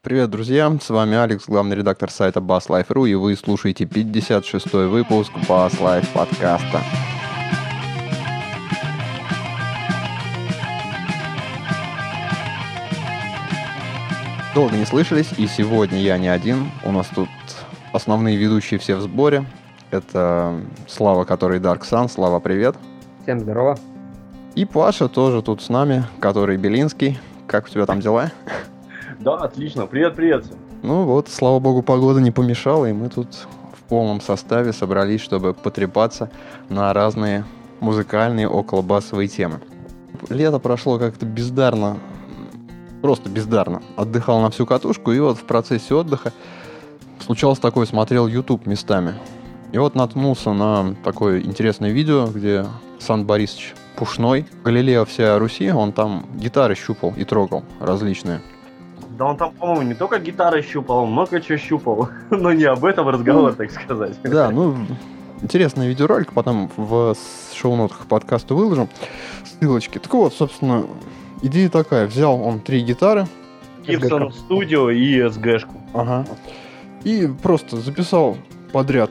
Привет, друзья! С вами Алекс, главный редактор сайта BassLife.ru, и вы слушаете 56-й выпуск Bass Life подкаста. Долго не слышались, и сегодня я не один. У нас тут основные ведущие все в сборе. Это Слава, который Dark Sun. Слава, привет. Всем здорово. И Паша тоже тут с нами, который Белинский. Как у тебя там дела? Да, отлично. Привет, привет. Ну вот, слава богу, погода не помешала, и мы тут в полном составе собрались, чтобы потрепаться на разные музыкальные околобасовые темы. Лето прошло как-то бездарно, просто бездарно. Отдыхал на всю катушку, и вот в процессе отдыха случалось такое, смотрел YouTube местами. И вот наткнулся на такое интересное видео, где Сан Борисович Пушной, Галилео вся Руси, он там гитары щупал и трогал различные. Да он там, по-моему, не только гитары щупал, он много чего щупал. Но не об этом разговор, так сказать. Да, ну, интересный видеоролик, потом в шоу-нотах подкаста выложим ссылочки. Так вот, собственно, идея такая. Взял он три гитары. Gibson Studio и SG-шку. Ага. И просто записал подряд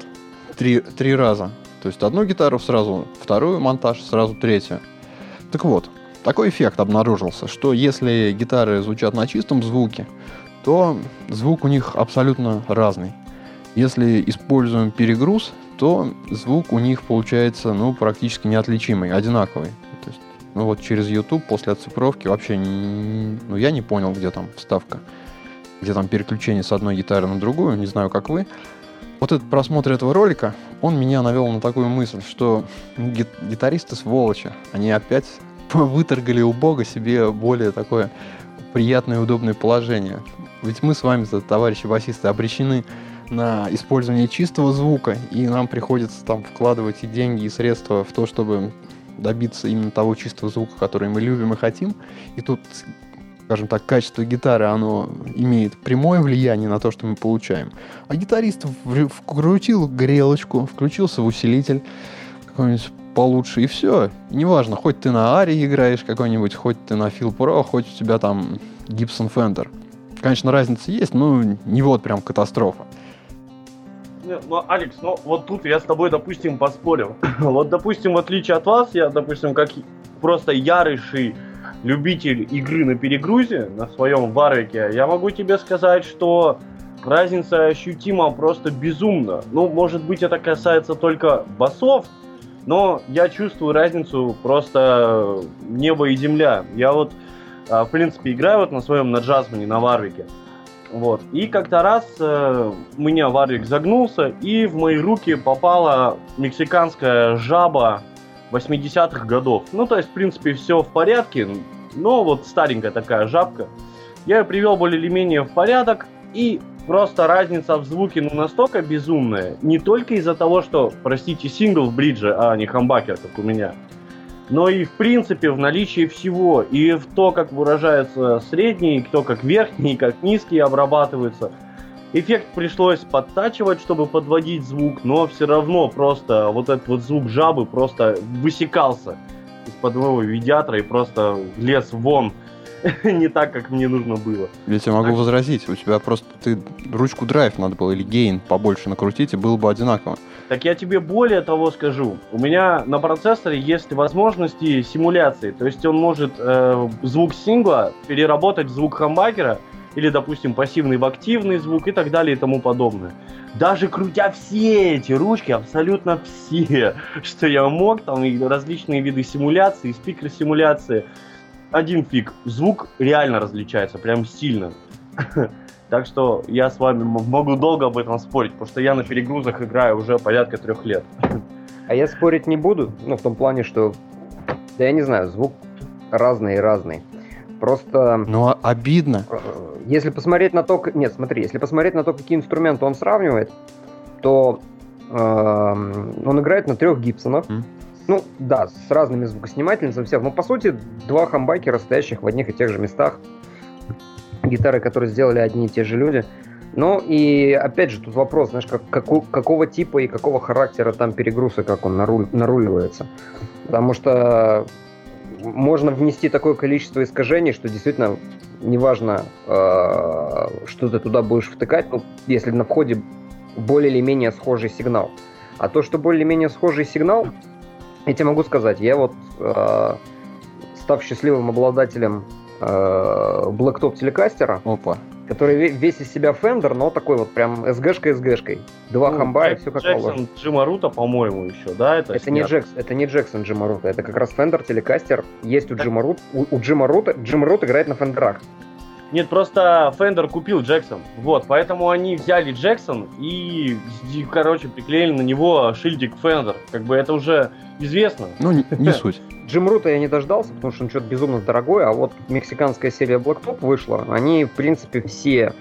три, три раза. То есть одну гитару сразу, вторую монтаж, сразу третью. Так вот, такой эффект обнаружился, что если гитары звучат на чистом звуке, то звук у них абсолютно разный. Если используем перегруз, то звук у них получается ну, практически неотличимый, одинаковый. То есть, ну вот через YouTube после оцифровки вообще ну, я не понял, где там вставка, где там переключение с одной гитары на другую, не знаю, как вы. Вот этот просмотр этого ролика, он меня навел на такую мысль, что гитаристы сволочи, они опять выторгали у Бога себе более такое приятное и удобное положение. Ведь мы с вами, товарищи басисты, обречены на использование чистого звука, и нам приходится там вкладывать и деньги, и средства в то, чтобы добиться именно того чистого звука, который мы любим и хотим. И тут, скажем так, качество гитары, оно имеет прямое влияние на то, что мы получаем. А гитарист вкрутил грелочку, включился в усилитель, какой-нибудь получше, и все. неважно, хоть ты на Ари играешь какой-нибудь, хоть ты на Feel Pro, хоть у тебя там Gibson Fender. Конечно, разница есть, но не вот прям катастрофа. Ну, Алекс, ну вот тут я с тобой, допустим, поспорил. вот, допустим, в отличие от вас, я, допустим, как просто ярейший любитель игры на перегрузе на своем варвике, я могу тебе сказать, что разница ощутима просто безумно. Ну, может быть, это касается только басов, но я чувствую разницу просто небо и земля. Я вот, а, в принципе, играю вот на своем, на джазмане, на варвике. Вот. И как-то раз э, у меня варвик загнулся, и в мои руки попала мексиканская жаба 80-х годов. Ну, то есть, в принципе, все в порядке, но вот старенькая такая жабка. Я ее привел более или менее в порядок, и просто разница в звуке ну, настолько безумная. Не только из-за того, что, простите, сингл в бридже, а не хамбакер, как у меня. Но и в принципе в наличии всего. И в то, как выражается средний, то, как верхний, как низкий обрабатывается. Эффект пришлось подтачивать, чтобы подводить звук, но все равно просто вот этот вот звук жабы просто высекался из-под моего видеатора и просто лез вон не так, как мне нужно было. Я могу так. возразить, у тебя просто ты ручку драйв надо было или гейн побольше накрутить, и было бы одинаково. Так я тебе более того скажу. У меня на процессоре есть возможности симуляции. То есть он может э, звук сингла переработать в звук хамбакера, или, допустим, пассивный в активный звук и так далее и тому подобное. Даже крутя все эти ручки, абсолютно все, что я мог, там и различные виды симуляции, спикер-симуляции, один фиг. Звук реально различается, прям сильно. Так что я с вами могу долго об этом спорить, потому что я на перегрузах играю уже порядка трех лет. А я спорить не буду, ну, в том плане, что, да я не знаю, звук разный и разный. Просто... Ну, а обидно. Э, если посмотреть на то... Нет, смотри, если посмотреть на то, какие инструменты он сравнивает, то э, он играет на трех Гибсонах. Mm. Ну, да, с разными звукоснимательницами всех. Но, по сути, два хамбайкера, стоящих в одних и тех же местах. Гитары, которые сделали одни и те же люди. Ну и опять же тут вопрос, знаешь, как, как, какого типа и какого характера там перегруза, как он наруль, наруливается. Потому что можно внести такое количество искажений, что действительно неважно, э, что ты туда будешь втыкать, ну, если на входе более или менее схожий сигнал. А то, что более-менее схожий сигнал, я тебе могу сказать, я вот, э, став счастливым обладателем э, Blacktop телекастера, Опа. который весь из себя Fender, но такой вот прям SG-шкой SG-шкой. Два ну, хамба Джек, и все как Джексон положено. Джима Рута, по-моему, еще, да? Это, это, не Джекс, это не Джексон Джима Рута, это как раз Fender телекастер. Есть у Джима Рута, у, у Джима Рута, Джим Рут играет на Фендерах. Нет, просто Fender купил Джексон. Вот, поэтому они взяли Джексон и, короче, приклеили на него шильдик Fender. Как бы это уже известно. Ну, не, не суть. Джим Рута я не дождался, потому что он что-то безумно дорогой, а вот мексиканская серия Blacktop вышла. Они, в принципе, все...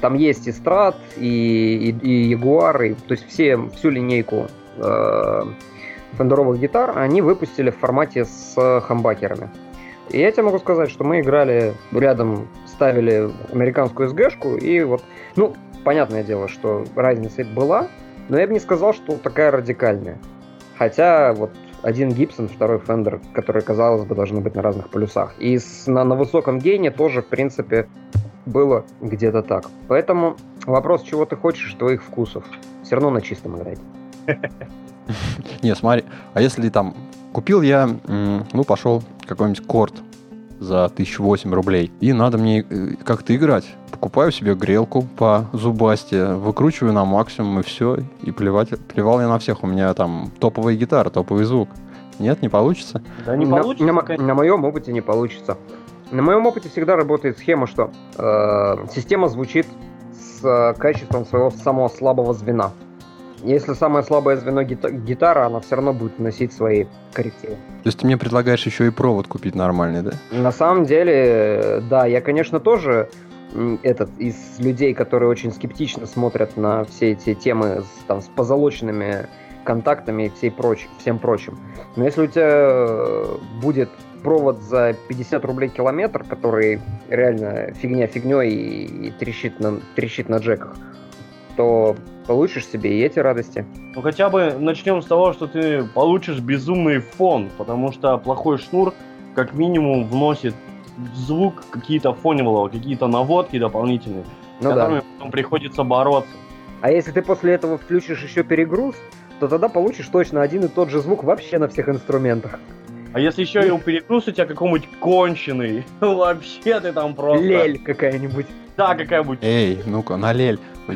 Там есть и Страт, и, и, и Ягуар, и, то есть все, всю линейку э, фендеровых гитар они выпустили в формате с хамбакерами. И я тебе могу сказать, что мы играли рядом ставили американскую СГшку, и вот, ну, понятное дело, что разница была, но я бы не сказал, что такая радикальная. Хотя вот один Гибсон, второй Фендер, которые, казалось бы, должны быть на разных полюсах. И с, на, на высоком гейне тоже, в принципе, было где-то так. Поэтому вопрос, чего ты хочешь, твоих вкусов. Все равно на чистом играть. Не, смотри, а если там купил я, ну, пошел какой-нибудь корт за 1008 рублей. И надо мне э, как-то играть. Покупаю себе грелку по зубасте, выкручиваю на максимум и все. И плевать, плевал я на всех. У меня там топовая гитара, топовый звук. Нет, не получится? Да не получится. На, на, на моем опыте не получится. На моем опыте всегда работает схема, что э, система звучит с э, качеством своего самого слабого звена. Если самое слабое звено гитара, она все равно будет вносить свои коррективы. То есть ты мне предлагаешь еще и провод купить нормальный, да? На самом деле, да, я, конечно, тоже этот из людей, которые очень скептично смотрят на все эти темы с, там, с позолоченными контактами и всей проч, всем прочим. Но если у тебя будет провод за 50 рублей километр, который реально фигня фигней и, и трещит, на, трещит на джеках, то получишь себе и эти радости. Ну хотя бы начнем с того, что ты получишь безумный фон, потому что плохой шнур как минимум вносит звук какие-то фоневого, какие-то наводки дополнительные, ну, с которыми да. потом приходится бороться. А если ты после этого включишь еще перегруз, то тогда получишь точно один и тот же звук вообще на всех инструментах. А если еще и перегруз у тебя какой-нибудь конченый, вообще ты там просто... Лель какая-нибудь. Да, какая-нибудь. Эй, ну-ка,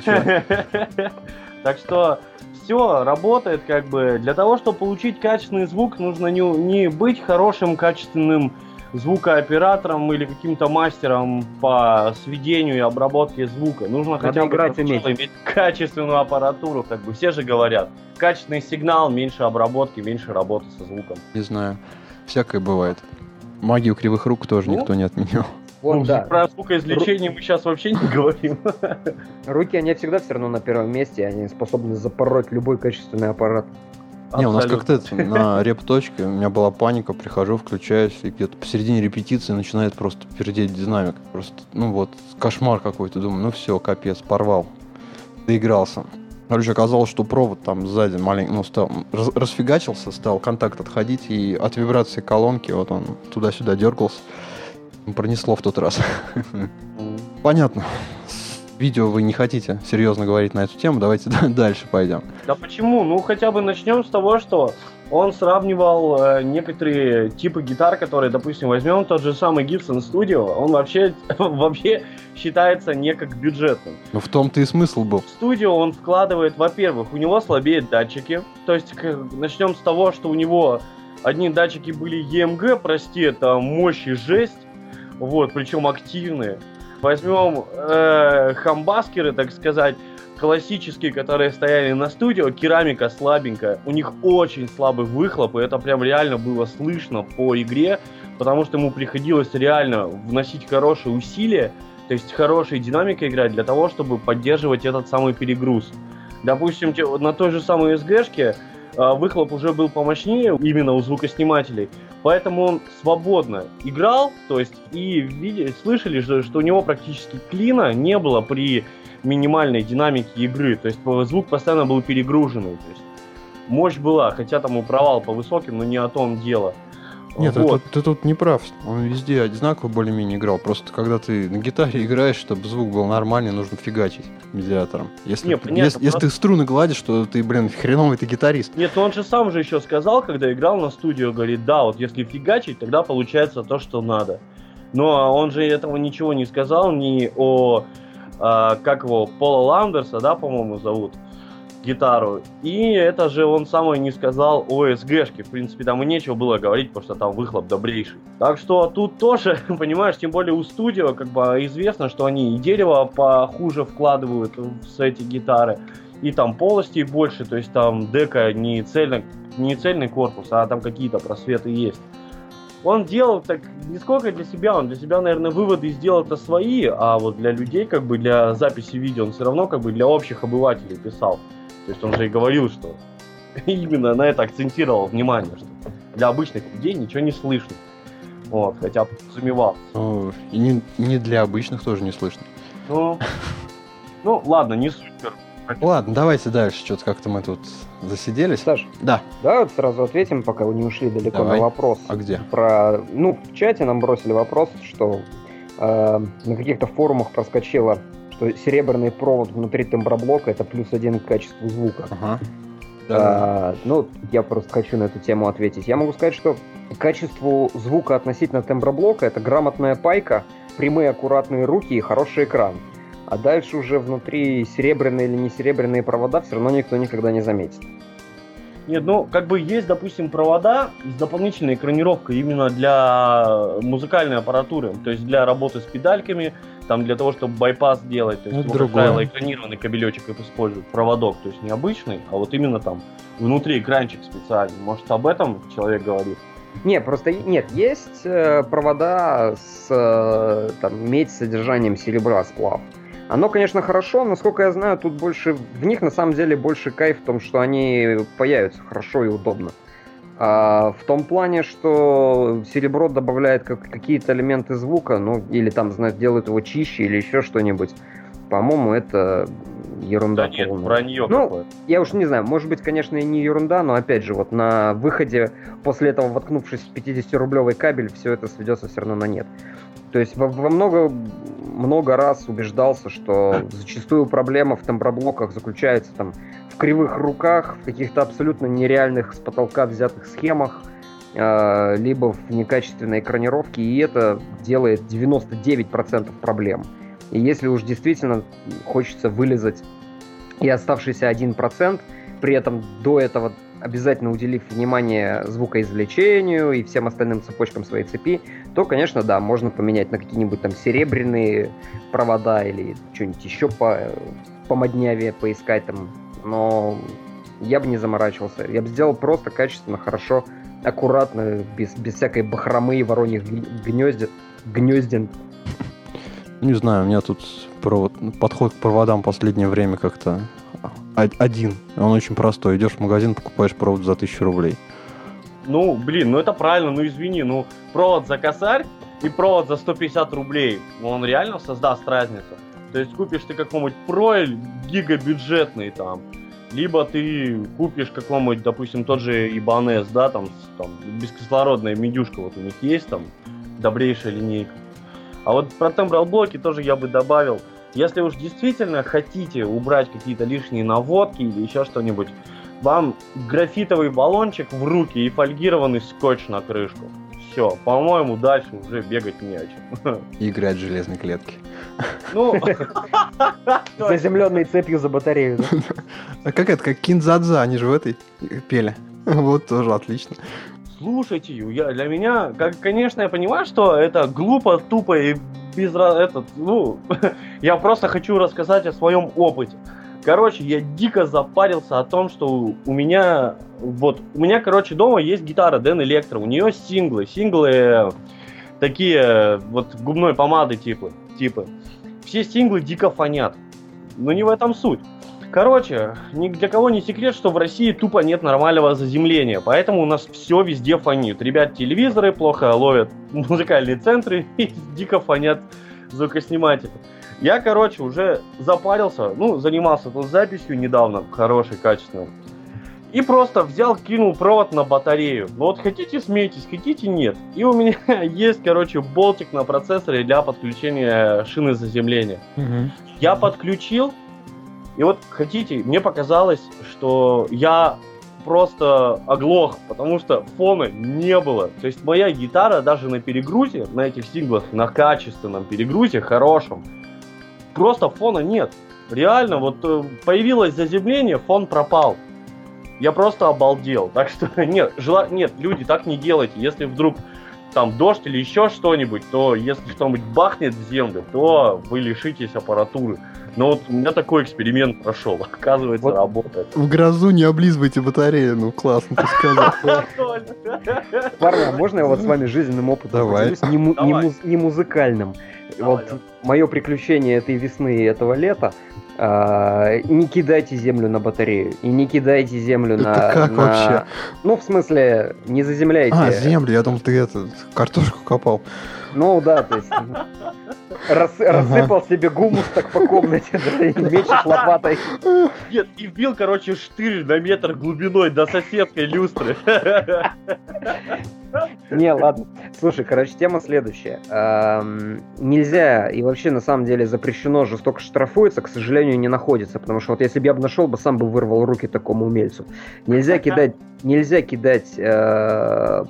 налель. Так что все работает как бы. Для того, чтобы получить качественный звук, нужно не, не быть хорошим качественным звукооператором или каким-то мастером по сведению и обработке звука. Нужно хотя бы иметь качественную аппаратуру, как бы все же говорят. Качественный сигнал, меньше обработки, меньше работы со звуком. Не знаю. Всякое бывает. Магию кривых рук тоже ну, никто не отменял. Вон, ну, да. Про звукоизлечение Ру... мы сейчас вообще не говорим. Руки, они всегда все равно на первом месте, они способны запороть любой качественный аппарат. Не, у нас как-то это, на реп-точке, у меня была паника, прихожу, включаюсь, и где-то посередине репетиции начинает просто пердеть динамик. Просто, ну вот, кошмар какой-то, думаю, ну все, капец, порвал. Доигрался. Короче, оказалось, что провод там сзади маленький, ну, стал, раз, расфигачился, стал контакт отходить, и от вибрации колонки вот он туда-сюда дергался. Пронесло в тот раз. Понятно. Видео вы не хотите серьезно говорить на эту тему, давайте дальше пойдем. Да почему? Ну хотя бы начнем с того, что он сравнивал э, некоторые типы гитар, которые, допустим, возьмем тот же самый Gibson Studio, он вообще, вообще считается не как бюджетным. Ну в том-то и смысл был. В студио он вкладывает, во-первых, у него слабеют датчики, то есть начнем с того, что у него одни датчики были EMG, прости, это мощь и жесть, вот, причем активные. Возьмем э, хамбаскеры, так сказать, классические, которые стояли на студио, керамика слабенькая, у них очень слабый выхлоп, и это прям реально было слышно по игре, потому что ему приходилось реально вносить хорошие усилия, то есть хорошей динамикой играть для того, чтобы поддерживать этот самый перегруз. Допустим, на той же самой SG-шке а, выхлоп уже был помощнее именно у звукоснимателей, поэтому он свободно играл, то есть и видели, слышали, что, что у него практически клина не было при минимальной динамике игры, то есть звук постоянно был перегруженный, то есть мощь была, хотя там и провал по высоким, но не о том дело. Нет, вот. ты, ты тут не прав. Он везде одинаково более-менее играл. Просто когда ты на гитаре играешь, чтобы звук был нормальный, нужно фигачить медиатором. Если, не, понятно, если, просто... если ты струны гладишь, то ты, блин, хреновый ты гитарист. Нет, ну он же сам же еще сказал, когда играл на студию, говорит, да, вот если фигачить, тогда получается то, что надо. Но он же этого ничего не сказал ни о, а, как его, Пола Ландерса, да, по-моему, зовут, гитару. И это же он самое не сказал о СГшке. В принципе, там и нечего было говорить, потому что там выхлоп добрейший. Так что тут тоже, понимаешь, тем более у студио, как бы известно, что они и дерево похуже вкладывают в эти гитары, и там полости больше, то есть там дека не, цельно, не цельный корпус, а там какие-то просветы есть. Он делал так не сколько для себя, он для себя, наверное, выводы сделал-то свои, а вот для людей, как бы для записи видео, он все равно как бы для общих обывателей писал. То есть он же и говорил, что именно на это акцентировал внимание, что для обычных людей ничего не слышно. Вот, хотя подразумевал. Ну, и не, не для обычных тоже не слышно. Ну, ну ладно, не супер. Ладно, давайте дальше, что-то как-то мы тут засиделись. Саш, да. Да, вот сразу ответим, пока вы не ушли далеко Давай. на вопрос. А где? Про, ну, в чате нам бросили вопрос, что э, на каких-то форумах проскочило что серебряный провод внутри темброблока это плюс один к качеству звука. Ага. Да. А, ну, я просто хочу на эту тему ответить. Я могу сказать, что качеству звука относительно темброблока это грамотная пайка, прямые аккуратные руки и хороший экран. А дальше уже внутри серебряные или не серебряные провода все равно никто никогда не заметит. Нет, ну, как бы есть, допустим, провода с дополнительной экранировкой именно для музыкальной аппаратуры, то есть для работы с педальками, там для того, чтобы байпас делать, то есть, ну, правило, экранированный кабелечек используют, проводок, то есть не обычный, а вот именно там внутри экранчик специальный. Может, об этом человек говорит? Не, просто нет, есть э, провода с э, там, медь с содержанием серебра сплав. Оно, конечно, хорошо, но, сколько я знаю, тут больше в них на самом деле больше кайф в том, что они появятся хорошо и удобно. А, в том плане, что серебро добавляет как, какие-то элементы звука, ну, или там, знаешь, делает его чище или еще что-нибудь. По-моему, это ерунда да нет, полная. вранье ну, какое. я уж не знаю, может быть, конечно, и не ерунда, но опять же, вот на выходе, после этого воткнувшись в 50-рублевый кабель, все это сведется все равно на нет. То есть во, во много, много раз убеждался, что зачастую проблема в темброблоках заключается там в кривых руках, в каких-то абсолютно нереальных с потолка взятых схемах, э, либо в некачественной экранировке, и это делает 99% проблем. И если уж действительно хочется вылезать и оставшийся 1%, при этом до этого обязательно уделив внимание звукоизвлечению и всем остальным цепочкам своей цепи, то, конечно, да, можно поменять на какие-нибудь там серебряные провода или что-нибудь еще по помоднявее поискать там. Но я бы не заморачивался. Я бы сделал просто качественно, хорошо, аккуратно, без, без всякой бахромы и вороньих гнезден. гнезден. Не знаю, у меня тут провод, подход к проводам в последнее время как-то один. Он очень простой. Идешь в магазин, покупаешь провод за тысячу рублей. Ну, блин, ну это правильно, ну извини, ну провод за косарь и провод за 150 рублей, он реально создаст разницу. То есть купишь ты какой-нибудь проэль гигабюджетный там, либо ты купишь какой-нибудь, допустим, тот же Ibanez, да, там, там бескислородная медюшка вот у них есть там, добрейшая линейка. А вот про тембрал блоки тоже я бы добавил, если уж действительно хотите убрать какие-то лишние наводки или еще что-нибудь, вам графитовый баллончик в руки и фольгированный скотч на крышку. Все, по-моему, дальше уже бегать не о чем. И играть в железной клетке. Ну, заземленной цепью за батарею? А как это, как Кинзадза, они же в этой пели. Вот тоже отлично. Слушайте, я, для меня, как, конечно, я понимаю, что это глупо, тупо и без этот, ну, я просто хочу рассказать о своем опыте. Короче, я дико запарился о том, что у меня, вот, у меня, короче, дома есть гитара Дэн Электро, у нее синглы, синглы такие, вот, губной помады типа, типа. Все синглы дико фонят, но не в этом суть. Короче, ни для кого не секрет, что в России тупо нет нормального заземления, поэтому у нас все везде фонит. Ребят, телевизоры плохо ловят музыкальные центры и дико фонят звукосниматели. Я, короче, уже запарился, ну, занимался тут записью недавно, хорошей, качественной. И просто взял, кинул провод на батарею. Ну вот хотите смейтесь, хотите нет. И у меня есть, короче, болтик на процессоре для подключения шины заземления. Угу. Я подключил, и вот хотите, мне показалось, что я просто оглох, потому что фона не было. То есть моя гитара даже на перегрузе, на этих синглах, на качественном перегрузе, хорошем, просто фона нет. Реально, вот э, появилось заземление, фон пропал. Я просто обалдел. Так что нет, жела... нет, люди, так не делайте. Если вдруг там дождь или еще что-нибудь, то если что-нибудь бахнет в землю, то вы лишитесь аппаратуры. Но вот у меня такой эксперимент прошел. Оказывается, вот работает. В грозу не облизывайте батарею. Ну, классно ты сказал. Парни, а можно я вот с вами жизненным опытом Давай. Не музыкальным. Вот мое приключение этой весны и этого лета а, не кидайте землю на батарею и не кидайте землю это на. Как на... вообще? Ну, в смысле, не заземляйте. А, землю, я думал, ты это картошку копал. Ну да, то есть рас, рассыпал себе гумус так по комнате, да, и мечешь лопатой. Нет, и вбил, короче, штырь на метр глубиной до соседской люстры. Не, ладно. Слушай, короче, тема следующая. Эм, нельзя и вообще на самом деле запрещено, жестоко штрафуется, к сожалению, не находится, потому что вот если бы я бы нашел, бы сам бы вырвал руки такому умельцу. Нельзя кидать, нельзя кидать э,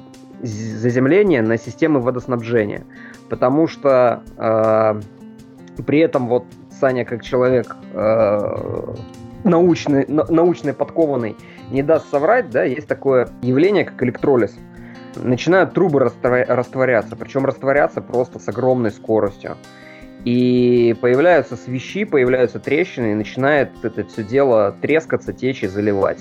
заземление на системы водоснабжения, потому что э, при этом вот Саня как человек э, научный, на, научный подкованный не даст соврать, да, есть такое явление, как электролиз. Начинают трубы растворяться, причем растворяться просто с огромной скоростью. И появляются свищи, появляются трещины, и начинает это все дело трескаться, течь и заливать.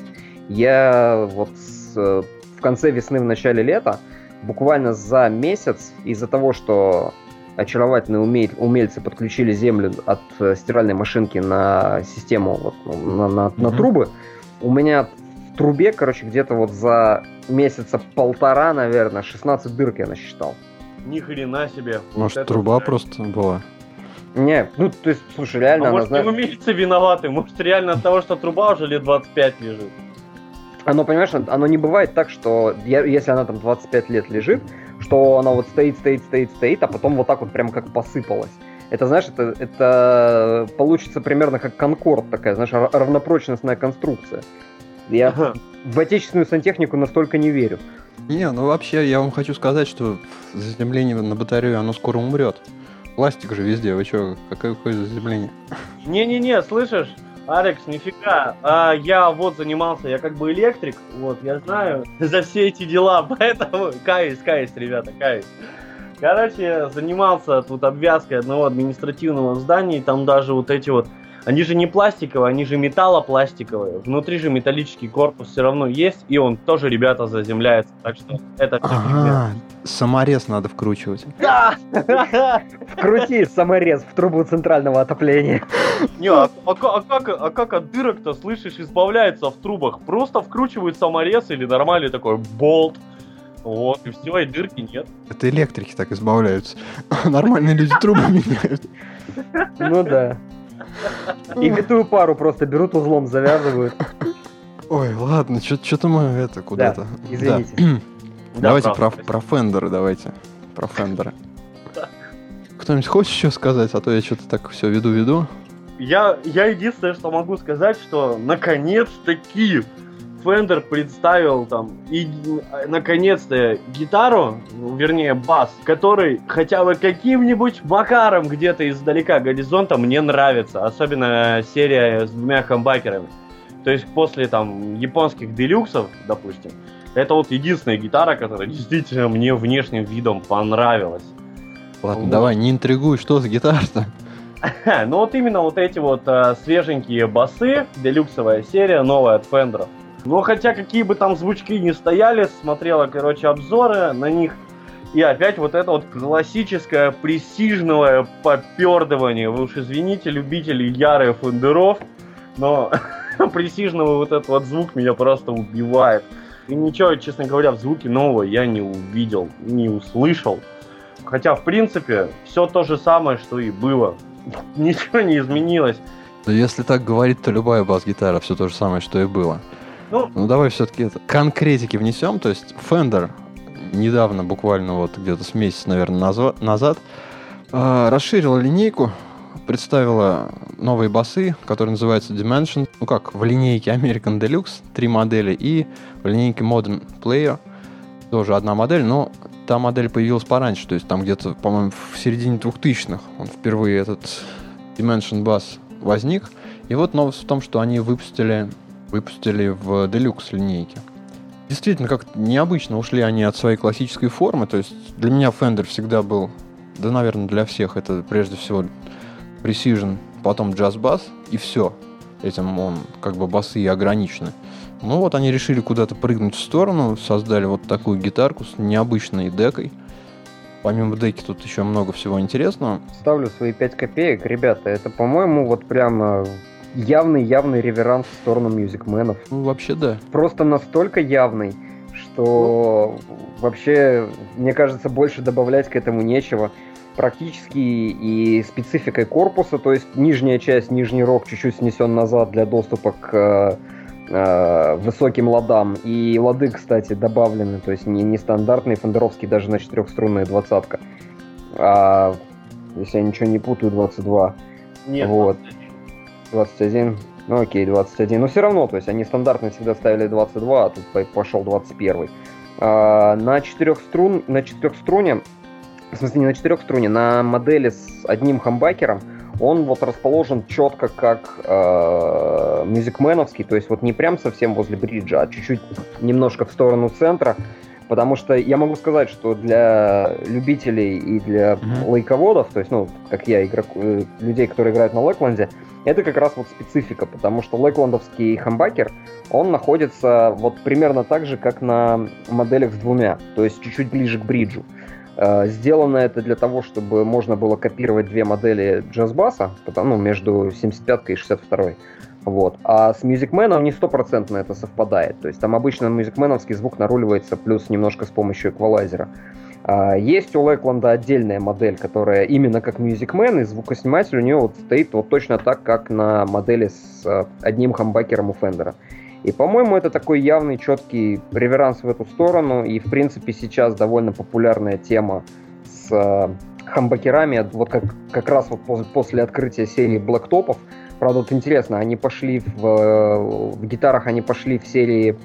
Я вот с, конце весны, в начале лета буквально за месяц из-за того, что очаровательные умель, умельцы подключили землю от э, стиральной машинки на систему, вот, ну, на, на, mm-hmm. на трубы, у меня в трубе, короче, где-то вот за месяца полтора, наверное, 16 дырок я насчитал. Ни хрена себе. Может, вот труба это... просто была? Не, ну, то есть, слушай, реально... А может, она, не умельцы виноваты? Может, реально от того, что труба уже лет 25 лежит? Оно, понимаешь, оно не бывает так, что я, если она там 25 лет лежит, что она вот стоит, стоит, стоит, стоит, а потом вот так вот прям как посыпалась. Это, знаешь, это, это получится примерно как конкорд такая, знаешь, равнопрочностная конструкция. Я ага. в отечественную сантехнику настолько не верю. Не, ну вообще я вам хочу сказать, что заземление на батарею, оно скоро умрет. Пластик же везде, вы что, какое, какое заземление? Не-не-не, слышишь? Алекс, нифига. А, я вот занимался, я как бы электрик, вот, я знаю за все эти дела, поэтому каюсь, каюсь, ребята, каюсь. Короче, занимался тут обвязкой одного административного здания, там даже вот эти вот они же не пластиковые, они же металлопластиковые. Внутри же металлический корпус все равно есть, и он тоже, ребята, заземляется. Так что это все ага, саморез надо вкручивать. Да! Вкрути саморез в трубу центрального отопления. Не, а, а, а, как, а как от дырок-то, слышишь, избавляется в трубах? Просто вкручивают саморез или нормальный такой болт. Вот, и все, и дырки нет. Это электрики так избавляются. Нормальные люди трубы меняют. Ну да. И витую пару просто берут узлом, завязывают. Ой, ладно, что-то мы это куда-то. Да, извините. Да. давайте про, про фендеры, давайте. Про фендеры. Кто-нибудь хочет еще сказать, а то я что-то так все веду-веду. Я, я единственное, что могу сказать, что наконец-таки Фендер представил там и наконец-то гитару, вернее бас, который хотя бы каким-нибудь макаром где-то издалека горизонта мне нравится, особенно серия с двумя хамбакерами. То есть после там японских делюксов, допустим, это вот единственная гитара, которая действительно мне внешним видом понравилась. Ладно, вот. давай, не интригуй, что за гитара-то? ну вот именно вот эти вот э, свеженькие басы, делюксовая серия, новая от Фендеров. Но хотя какие бы там звучки ни стояли, смотрела, короче, обзоры на них. И опять вот это вот классическое престижное попердывание. Вы уж извините, любители ярых фендеров, но престижного вот этот вот звук меня просто убивает. И ничего, честно говоря, в звуке нового я не увидел, не услышал. Хотя, в принципе, все то же самое, что и было. Ничего не изменилось. Если так говорить, то любая бас-гитара все то же самое, что и было. Ну, ну давай все-таки это конкретики внесем. То есть Fender недавно, буквально вот где-то с месяца, наверное, назад, э, расширила линейку, представила новые басы, которые называются Dimension. Ну как, в линейке American Deluxe три модели и в линейке Modern Player тоже одна модель, но та модель появилась пораньше, то есть там где-то, по-моему, в середине 2000-х он впервые этот Dimension Bass возник. И вот новость в том, что они выпустили, выпустили в Deluxe линейке. Действительно, как необычно ушли они от своей классической формы. То есть для меня Fender всегда был, да, наверное, для всех это прежде всего Precision, потом Bass, и все. Этим он как бы басы и ограничены. Ну вот они решили куда-то прыгнуть в сторону, создали вот такую гитарку с необычной декой. Помимо деки тут еще много всего интересного. Ставлю свои 5 копеек. Ребята, это, по-моему, вот прямо явный-явный реверанс в сторону мюзикменов. Ну, вообще да. Просто настолько явный, что ну. вообще, мне кажется, больше добавлять к этому нечего. Практически и спецификой корпуса, то есть нижняя часть, нижний рог чуть-чуть снесен назад для доступа к э, высоким ладам. И лады, кстати, добавлены, то есть не, не стандартные фендеровские, даже на четырехструнная двадцатка. А, если я ничего не путаю, 22. Нет, вот. 21. Ну окей, 21. Но все равно, то есть они стандартно всегда ставили 22, а тут пошел 21. А, на четырех струн, на четырех струне, в смысле не на четырех струне, на модели с одним хамбакером, он вот расположен четко как э, мюзикменовский, то есть вот не прям совсем возле бриджа, а чуть-чуть немножко в сторону центра, потому что я могу сказать, что для любителей и для mm-hmm. лайководов, то есть, ну, как я, игрок, э, людей, которые играют на Лэкленде, это как раз вот специфика, потому что лэкландовский хамбакер, он находится вот примерно так же, как на моделях с двумя, то есть чуть-чуть ближе к бриджу. Э, сделано это для того, чтобы можно было копировать две модели джазбаса, ну, между 75 и 62. Вот. А с Music Man не стопроцентно это совпадает. То есть там обычно мюзикменовский звук наруливается плюс немножко с помощью эквалайзера. А, есть у Лэкленда отдельная модель, которая именно как Music Man, и звукосниматель у нее вот стоит вот точно так, как на модели с а, одним хамбакером у Фендера. И, по-моему, это такой явный, четкий реверанс в эту сторону, и, в принципе, сейчас довольно популярная тема с э, хамбакерами, вот как, как раз вот после, после открытия серии блэктопов, Правда, вот интересно, они пошли в, в гитарах, они пошли в серии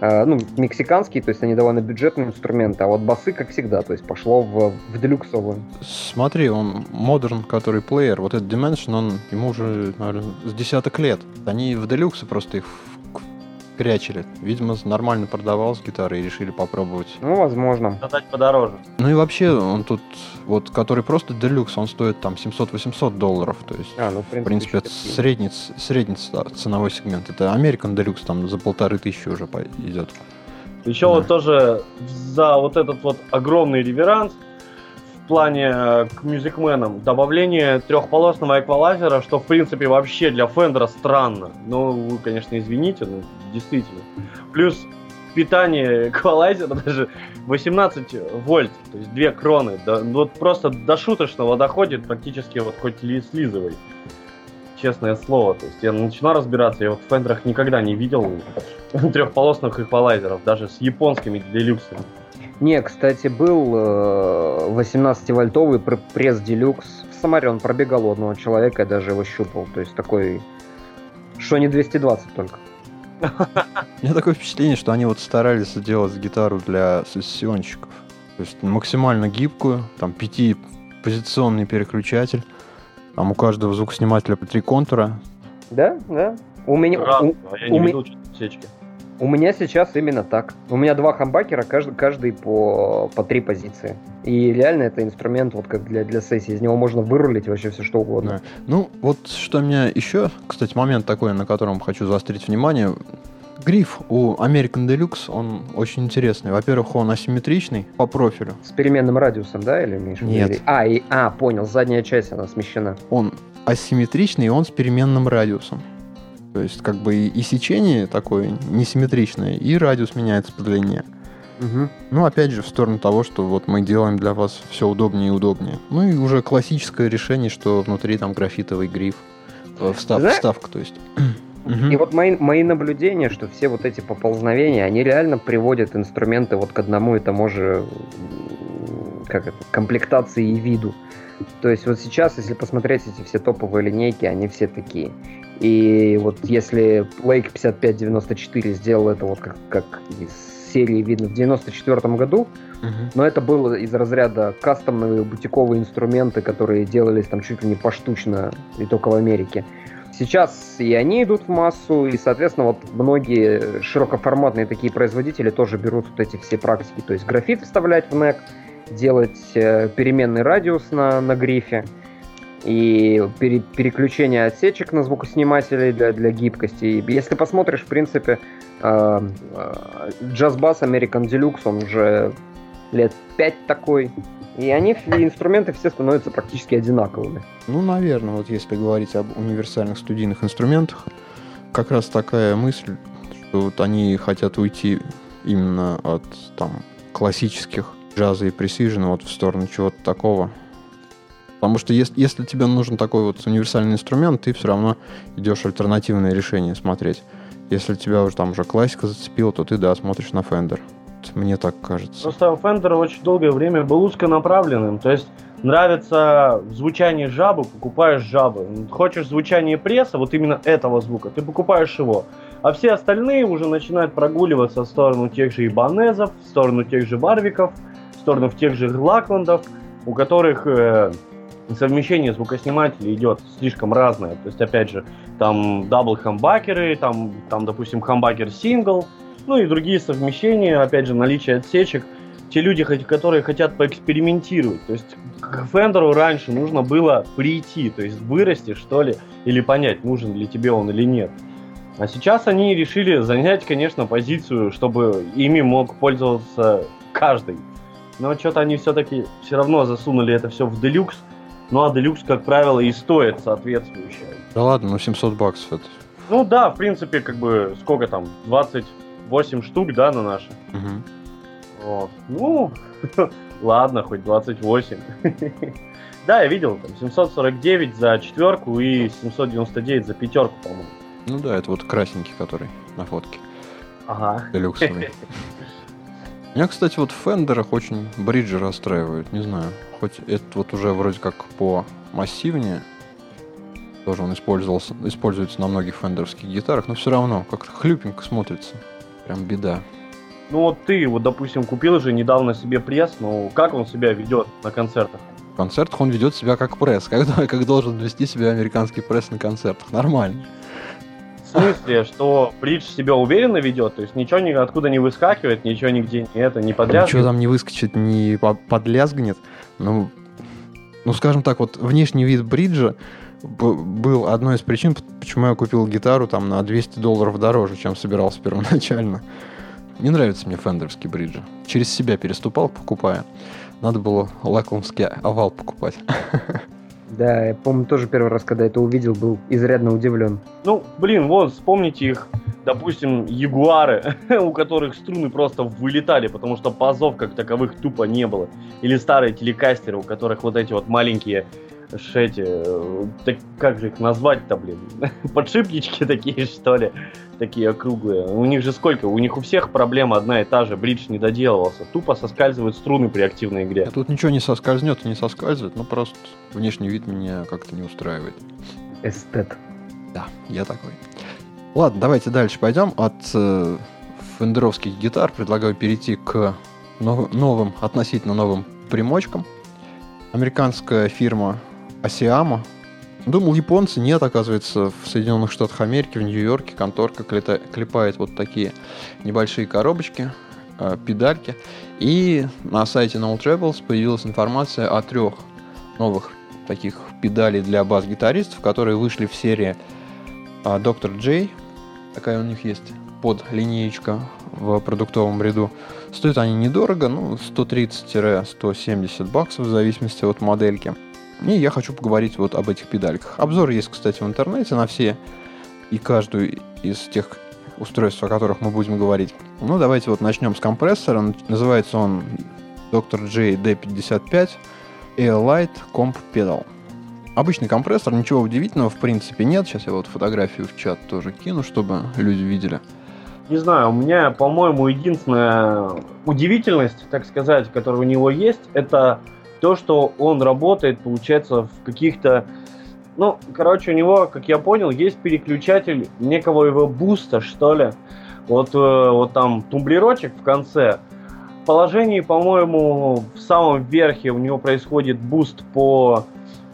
э, ну, мексиканские, то есть они довольно бюджетные инструменты, а вот басы, как всегда, то есть пошло в, в делюксовую. Смотри, он модерн, который плеер, вот этот Dimension, он ему уже, наверное, с десяток лет. Они в делюксы просто их крячили. Видимо, нормально продавался гитары и решили попробовать. Ну, возможно. Продать подороже. Ну и вообще, он тут, вот, который просто делюкс, он стоит там 700-800 долларов. То есть, а, ну, в принципе, в принципе это средний, средний ценовой сегмент. Это American Deluxe там за полторы тысячи уже идет. Еще да. вот тоже за вот этот вот огромный реверанс в плане э, к мюзикменам добавление трехполосного эквалайзера, что в принципе вообще для Фендера странно. Ну, вы, конечно, извините, но действительно. Плюс питание эквалайзера даже 18 вольт, то есть 2 кроны. Да, ну вот просто до шуточного доходит практически вот хоть слизывай. Честное слово. То есть я начинаю разбираться, я вот в Фендерах никогда не видел трехполосных эквалайзеров, даже с японскими делюксами. Не, кстати, был 18-вольтовый э, пресс делюкс. В Самаре он пробегал у одного человека, я даже его щупал. То есть такой... Что не 220 только. У меня такое впечатление, что они вот старались сделать гитару для сессионщиков. То есть максимально гибкую, там пятипозиционный переключатель. Там у каждого звукоснимателя по три контура. Да, да. У меня... Разно, у, а я не у видел сечки. У меня сейчас именно так. У меня два хамбакера, каждый, каждый по, по три позиции. И реально это инструмент вот как для, для сессии. Из него можно вырулить вообще все что угодно. Да. Ну, вот что меня еще, кстати, момент такой, на котором хочу заострить внимание. Гриф у American Deluxe, он очень интересный. Во-первых, он асимметричный по профилю. С переменным радиусом, да, или имеешь Нет. А, и, а, понял, задняя часть, она смещена. Он асимметричный, и он с переменным радиусом. То есть как бы и, сечение такое несимметричное, и радиус меняется по длине. Угу. Ну, опять же, в сторону того, что вот мы делаем для вас все удобнее и удобнее. Ну и уже классическое решение, что внутри там графитовый гриф. Э, встав, Знаешь, вставка, то есть. Угу. И вот мои, мои наблюдения, что все вот эти поползновения, они реально приводят инструменты вот к одному и тому же как это, комплектации и виду. То есть вот сейчас, если посмотреть эти все топовые линейки, они все такие. И вот если Lake 5594 сделал это вот как, как из серии видно в 94 году, uh-huh. но это было из разряда кастомные бутиковые инструменты, которые делались там чуть ли не поштучно и только в Америке. Сейчас и они идут в массу, и, соответственно, вот многие широкоформатные такие производители тоже берут вот эти все практики, то есть графит вставлять в NEC, делать э, переменный радиус на, на грифе и пере, переключение отсечек на звукосниматели для, для гибкости. Если посмотришь, в принципе, э, э, Bass American Deluxe, он уже лет 5 такой, и они, инструменты все становятся практически одинаковыми. Ну, наверное, вот если говорить об универсальных студийных инструментах, как раз такая мысль, что вот они хотят уйти именно от там классических джаза и пресижена вот в сторону чего-то такого. Потому что если, если тебе нужен такой вот универсальный инструмент, ты все равно идешь альтернативное решение смотреть. Если тебя уже там уже классика зацепила, то ты, да, смотришь на Fender. Мне так кажется. Просто Fender очень долгое время был узконаправленным. То есть нравится звучание жабы, покупаешь жабы. Хочешь звучание пресса, вот именно этого звука, ты покупаешь его. А все остальные уже начинают прогуливаться в сторону тех же ибанезов, в сторону тех же варвиков, в сторону тех же лакландов, у которых э, совмещение звукоснимателей идет слишком разное. То есть, опять же, там double хамбакеры, там, там допустим, хамбакер сингл, ну и другие совмещения, опять же, наличие отсечек. Те люди, которые хотят поэкспериментировать. То есть к Фендеру раньше нужно было прийти, то есть вырасти, что ли, или понять, нужен ли тебе он или нет. А сейчас они решили занять, конечно, позицию, чтобы ими мог пользоваться каждый. Но что-то они все-таки все равно засунули это все в делюкс. Ну а делюкс, как правило, и стоит соответствующее. Да ладно, ну 700 баксов это. Ну да, в принципе, как бы, сколько там, 20 8 штук, да, на наши. Угу. Вот. Ну, ладно, хоть 28. да, я видел, там 749 за четверку и 799 за пятерку, по-моему. Ну да, это вот красненький, который на фотке. Ага. Делюксовый. Меня, кстати, вот в фендерах очень бриджи расстраивают, не знаю. Хоть это вот уже вроде как по массивнее, тоже он использовался, используется на многих фендеровских гитарах, но все равно как-то хлюпенько смотрится. Прям беда. Ну вот ты, вот допустим, купил же недавно себе пресс, ну как он себя ведет на концертах? В концертах он ведет себя как пресс, как, как должен вести себя американский пресс на концертах. Нормально. В смысле, что бридж себя уверенно ведет, то есть ничего ни откуда не выскакивает, ничего нигде не это, не подлязгнет? Ничего там не выскочит, не подлязгнет. Ну, ну, скажем так, вот внешний вид бриджа был одной из причин, почему я купил гитару там на 200 долларов дороже, чем собирался первоначально. Не нравится мне фендерские бриджи. Через себя переступал, покупая. Надо было лакломский овал покупать. Да, я помню тоже первый раз, когда это увидел, был изрядно удивлен. Ну, блин, вот, вспомните их, допустим, ягуары, у которых струны просто вылетали, потому что пазов как таковых тупо не было. Или старые телекастеры, у которых вот эти вот маленькие эти, э, так, как же их назвать-то, блин, подшипнички такие, что ли, такие округлые. У них же сколько? У них у всех проблема одна и та же, бридж не доделывался. Тупо соскальзывают струны при активной игре. А тут ничего не соскользнет и не соскальзывает, ну просто внешний вид меня как-то не устраивает. Эстет. Да, я такой. Ладно, давайте дальше пойдем. От э, фендеровских гитар предлагаю перейти к нов- новым, относительно новым примочкам. Американская фирма Асиама. Думал, японцы. Нет, оказывается, в Соединенных Штатах Америки, в Нью-Йорке конторка клепает вот такие небольшие коробочки, э, педальки. И на сайте No Travels появилась информация о трех новых таких педалей для бас-гитаристов, которые вышли в серии Доктор Джей. Такая у них есть под линеечка в продуктовом ряду. Стоят они недорого, ну, 130-170 баксов в зависимости от модельки. И я хочу поговорить вот об этих педальках. Обзор есть, кстати, в интернете на все и каждую из тех устройств, о которых мы будем говорить. Ну, давайте вот начнем с компрессора. Называется он Dr. J D55 Air Light Comp Pedal. обычный компрессор, ничего удивительного в принципе нет. Сейчас я вот фотографию в чат тоже кину, чтобы люди видели. Не знаю, у меня, по-моему, единственная удивительность, так сказать, которая у него есть, это то, что он работает, получается, в каких-то... Ну, короче, у него, как я понял, есть переключатель некого его буста, что ли. Вот, э, вот там тумблерочек в конце. В положении, по-моему, в самом верхе у него происходит boost по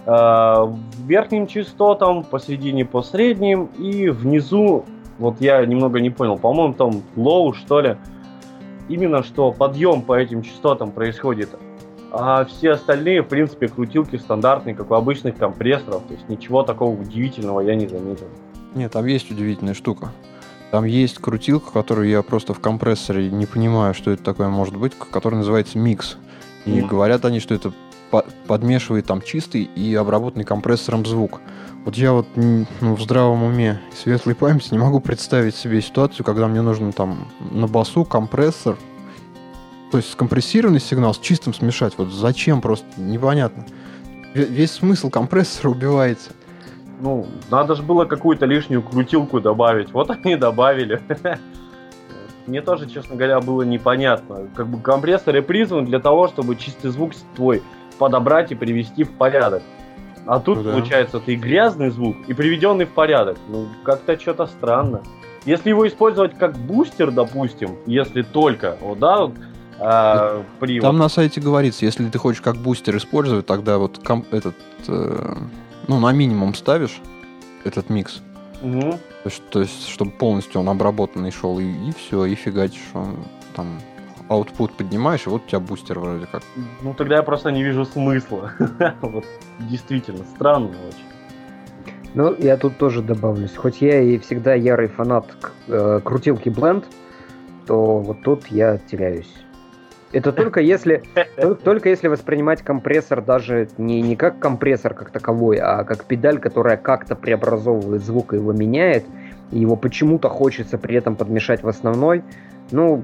э, верхним частотам, посередине по средним, и внизу, вот я немного не понял, по-моему, там low, что ли. Именно что подъем по этим частотам происходит а все остальные, в принципе, крутилки стандартные, как у обычных компрессоров. То есть ничего такого удивительного я не заметил. Нет, там есть удивительная штука. Там есть крутилка, которую я просто в компрессоре не понимаю, что это такое может быть, которая называется микс. И mm. говорят они, что это подмешивает там чистый и обработанный компрессором звук. Вот я вот ну, в здравом уме и светлой памяти не могу представить себе ситуацию, когда мне нужно там на басу компрессор, то есть скомпрессированный сигнал с чистым смешать. Вот зачем просто непонятно. Весь смысл компрессора убивается. Ну, надо же было какую-то лишнюю крутилку добавить. Вот они добавили. Мне тоже, честно говоря, было непонятно. Как бы компрессоры призваны для того, чтобы чистый звук твой подобрать и привести в порядок. А тут, ну, да. получается, ты грязный звук и приведенный в порядок. Ну, как-то что-то странно. Если его использовать как бустер, допустим, если только, вот, да, а, привод. Там на сайте говорится, если ты хочешь как бустер использовать, тогда вот этот, э, ну, на минимум ставишь этот микс. Угу. То, есть, то есть, чтобы полностью он обработанный шел, и, и все, и фигачишь он там output поднимаешь, и вот у тебя бустер вроде как. Ну, тогда я просто не вижу смысла. вот, действительно, странно очень. Ну, я тут тоже добавлюсь. Хоть я и всегда ярый фанат э, крутилки Blend, то вот тут я теряюсь. Это только если, только если воспринимать компрессор даже не, не как компрессор как таковой, а как педаль, которая как-то преобразовывает звук и его меняет, и его почему-то хочется при этом подмешать в основной. Ну,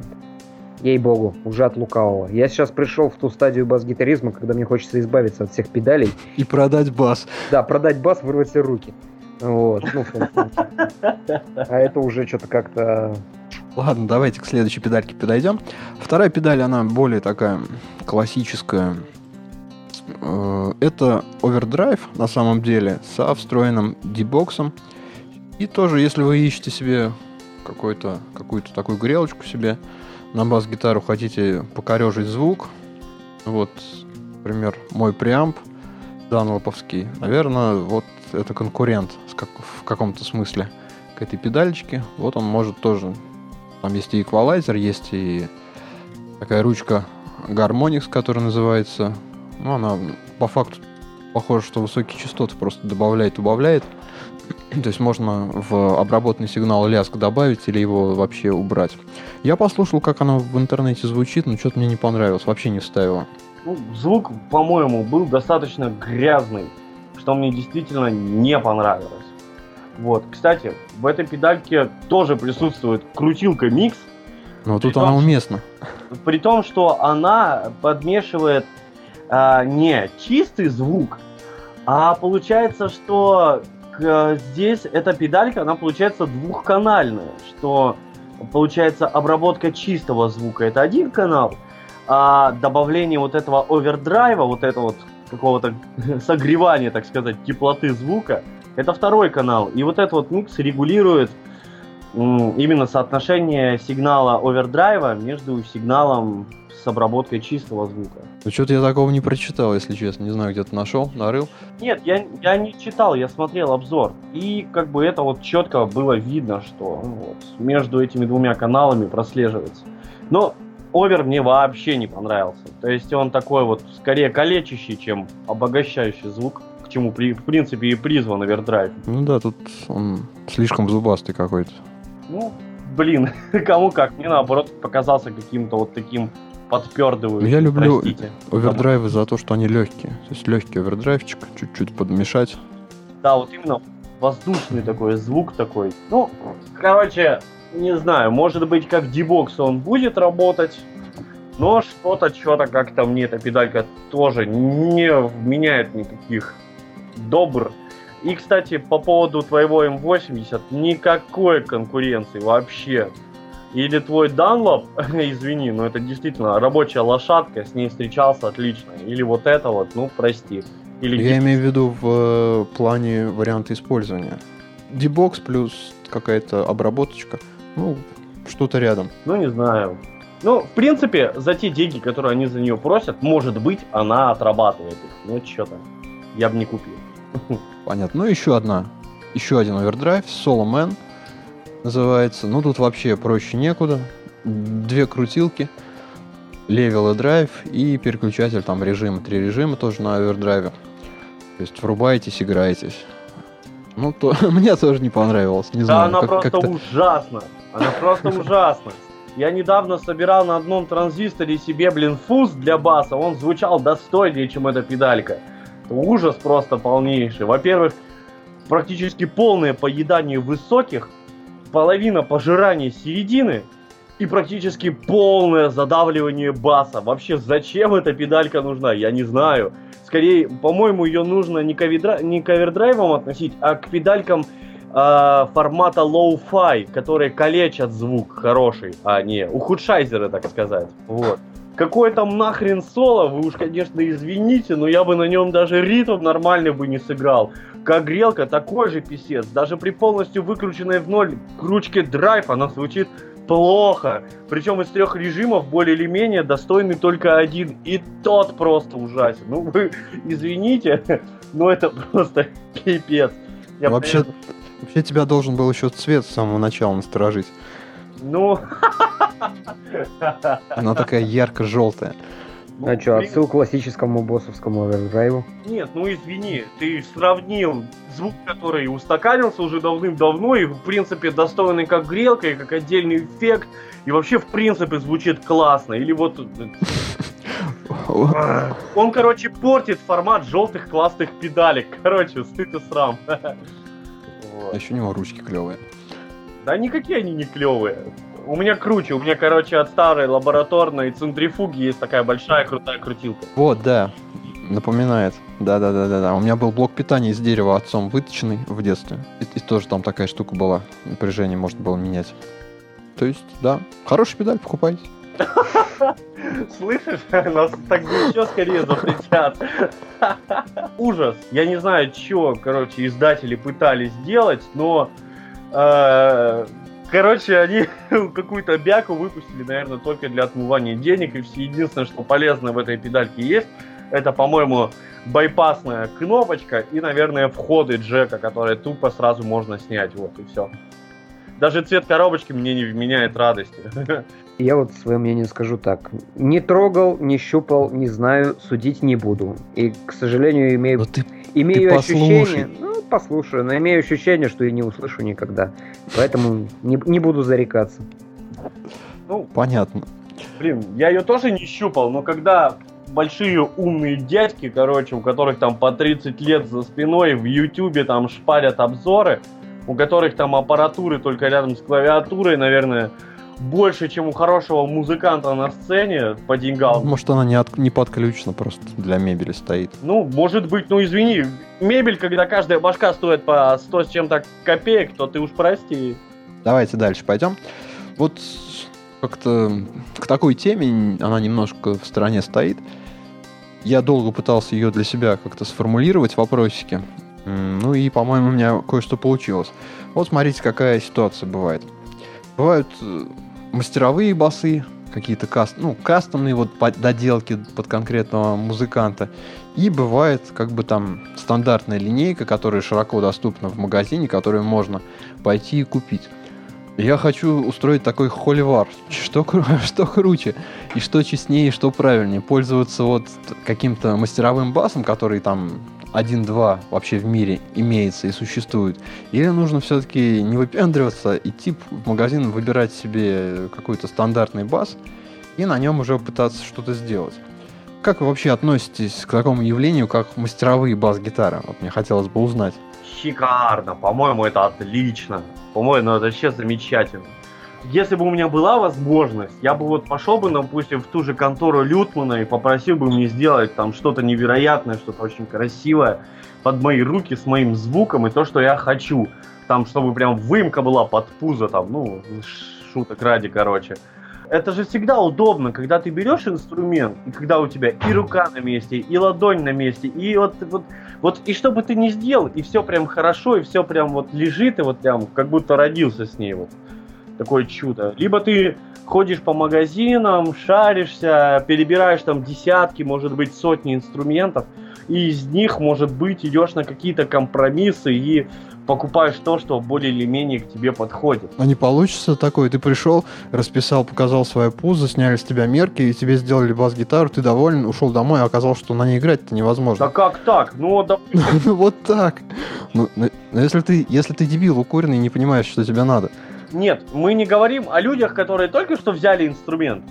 ей-богу, уже от лукавого. Я сейчас пришел в ту стадию бас-гитаризма, когда мне хочется избавиться от всех педалей. И продать бас. Да, продать бас, вырвать все руки. Вот, ну, А это уже что-то как-то Ладно, давайте к следующей педальке подойдем. Вторая педаль, она более такая классическая. Э, это овердрайв на самом деле со встроенным дебоксом. И тоже, если вы ищете себе какую-то такую грелочку себе на бас-гитару, хотите покорежить звук, вот, например, мой преамп данлоповский, наверное, вот это конкурент в каком-то смысле к этой педальчике. Вот он может тоже там есть и эквалайзер, есть и такая ручка Harmonix, которая называется. Ну, она по факту похоже, что высокие частоты просто добавляет, убавляет. То есть можно в обработанный сигнал ляск добавить или его вообще убрать. Я послушал, как оно в интернете звучит, но что-то мне не понравилось, вообще не вставило. Ну, звук, по-моему, был достаточно грязный, что мне действительно не понравилось. Вот, кстати, в этой педальке тоже присутствует крутилка микс. Но тут том, она уместна. При том, что она подмешивает а, не чистый звук, а получается, что к, здесь эта педалька, она получается двухканальная, что получается обработка чистого звука это один канал, а добавление вот этого овердрайва, вот этого вот какого-то согревания, так сказать, теплоты звука, это второй канал. И вот этот вот микс регулирует именно соотношение сигнала овердрайва между сигналом с обработкой чистого звука. Ну что-то я такого не прочитал, если честно. Не знаю, где-то нашел, нарыл. Нет, я, я не читал, я смотрел обзор. И как бы это вот четко было видно, что ну вот, между этими двумя каналами прослеживается. Но овер мне вообще не понравился. То есть он такой вот скорее калечащий, чем обогащающий звук чему, при, в принципе, и призван овердрайв. Ну да, тут он слишком зубастый какой-то. Ну, блин, кому как. Мне, наоборот, показался каким-то вот таким подпердывающим. Я люблю простите. овердрайвы за то, что они легкие. То есть легкий овердрайвчик, чуть-чуть подмешать. Да, вот именно воздушный такой звук такой. Ну, короче, не знаю, может быть, как дебокс он будет работать, но что-то, что-то как-то мне эта педалька тоже не вменяет никаких добр. И, кстати, по поводу твоего М80, никакой конкуренции вообще. Или твой Dunlop, извини, но это действительно рабочая лошадка, с ней встречался отлично. Или вот это вот, ну, прости. Или Я имею в виду в э, плане варианта использования. Дебокс плюс какая-то обработочка. Ну, что-то рядом. Ну, не знаю. Ну, в принципе, за те деньги, которые они за нее просят, может быть, она отрабатывает их. Ну, что-то. Я бы не купил. Понятно. Ну, еще одна. Еще один овердрайв. Solo Man называется. Ну, тут вообще проще некуда. Две крутилки. Level и драйв. И переключатель там режима. Три режима тоже на овердрайве. То есть врубаетесь, играетесь. Ну, то мне тоже не понравилось. Не да, знаю, она как- просто как-то- ужасна. Она просто ужасна. Я недавно собирал на одном транзисторе себе, блин, фуз для баса. Он звучал достойнее, чем эта педалька. Ужас просто полнейший. Во-первых, практически полное поедание высоких, половина пожирания середины и практически полное задавливание баса. Вообще, зачем эта педалька нужна, я не знаю. Скорее, по-моему, ее нужно не, кавердра- не кавердрайвом относить, а к педалькам а, формата low-fi, которые калечат звук хороший, а не ухудшайзеры, так сказать. Вот. Какой там нахрен соло, вы уж, конечно, извините, но я бы на нем даже ритм нормально бы не сыграл. Как грелка, такой же писец. Даже при полностью выключенной в ноль кручке драйв она звучит плохо. Причем из трех режимов более или менее достойный только один. И тот просто ужасен. Ну вы извините, но это просто пипец. Я Вообще, прям- вообще тебя должен был еще цвет с самого начала насторожить. Ну... Она такая ярко-желтая. ну, А что, отсыл к классическому боссовскому овердрайву? Нет, ну извини, ты сравнил звук, который устаканился уже давным-давно и, в принципе, достойный как грелка и как отдельный эффект, и вообще, в принципе, звучит классно. Или вот... э, Он, короче, портит формат желтых классных педалек. Короче, стыд и срам. А еще у него ручки клевые. Да никакие они не клевые. У меня круче, у меня, короче, от старой лабораторной центрифуги есть такая большая крутая крутилка. Вот, да. Напоминает. Да-да-да-да-да. У меня был блок питания из дерева отцом выточенный в детстве. И, и тоже там такая штука была. Напряжение можно было менять. То есть, да. Хороший педаль, покупайте. Слышишь? Нас так еще скорее запретят. Ужас. Я не знаю, что, короче, издатели пытались сделать, но... Короче, они какую-то бяку выпустили, наверное, только для отмывания денег. И все единственное, что полезно в этой педальке есть, это, по-моему, байпасная кнопочка и, наверное, входы джека, которые тупо сразу можно снять. Вот и все. Даже цвет коробочки мне не вменяет радости. Я вот свое мнение скажу так. Не трогал, не щупал, не знаю, судить не буду. И, к сожалению, имею, Но ты имею послушай. ощущение... Ну, послушаю, но имею ощущение, что и не услышу никогда. Поэтому не, не буду зарекаться. Ну, понятно. Блин, я ее тоже не щупал, но когда большие умные дядьки, короче, у которых там по 30 лет за спиной в Ютубе там шпарят обзоры, у которых там аппаратуры только рядом с клавиатурой, наверное, больше, чем у хорошего музыканта на сцене по деньгам. Может, она не, от- не подключена, просто для мебели стоит. Ну, может быть, ну извини, мебель, когда каждая башка стоит по 100 с чем-то копеек, то ты уж прости. Давайте дальше пойдем. Вот как-то к такой теме она немножко в стороне стоит. Я долго пытался ее для себя как-то сформулировать, вопросики. Ну и, по-моему, у меня кое-что получилось. Вот смотрите, какая ситуация бывает. Бывают э, мастеровые басы, какие-то каст, ну, кастомные вот доделки под конкретного музыканта. И бывает как бы там стандартная линейка, которая широко доступна в магазине, которую можно пойти и купить. Я хочу устроить такой холивар. Что, что круче и что честнее, и что правильнее. Пользоваться вот каким-то мастеровым басом, который там один-два вообще в мире имеется и существует. Или нужно все-таки не выпендриваться, идти в магазин, выбирать себе какой-то стандартный бас и на нем уже пытаться что-то сделать. Как вы вообще относитесь к такому явлению, как мастеровые бас-гитары? Вот мне хотелось бы узнать. Шикарно, по-моему, это отлично. По-моему, это вообще замечательно. Если бы у меня была возможность, я бы вот пошел бы, допустим, в ту же контору Лютмана и попросил бы мне сделать там что-то невероятное, что-то очень красивое. под мои руки с моим звуком и то, что я хочу. Там, чтобы прям выемка была под пузо, там, ну, шуток ради, короче. Это же всегда удобно, когда ты берешь инструмент, и когда у тебя и рука на месте, и ладонь на месте, и вот, вот, вот и что бы ты ни сделал, и все прям хорошо, и все прям вот лежит, и вот прям как будто родился с ней вот. Такое чудо. Либо ты ходишь по магазинам, шаришься, перебираешь там десятки, может быть, сотни инструментов, и из них, может быть, идешь на какие-то компромиссы и покупаешь то, что более или менее к тебе подходит. А не получится такое? Ты пришел, расписал, показал свое пузо, сняли с тебя мерки, и тебе сделали бас-гитару, ты доволен, ушел домой, а оказалось, что на ней играть-то невозможно. Да как так? Ну, допустим... Ну, вот так. Ну, если ты, если ты дебил укуренный и не понимаешь, что тебе надо. Нет, мы не говорим о людях, которые только что взяли инструмент.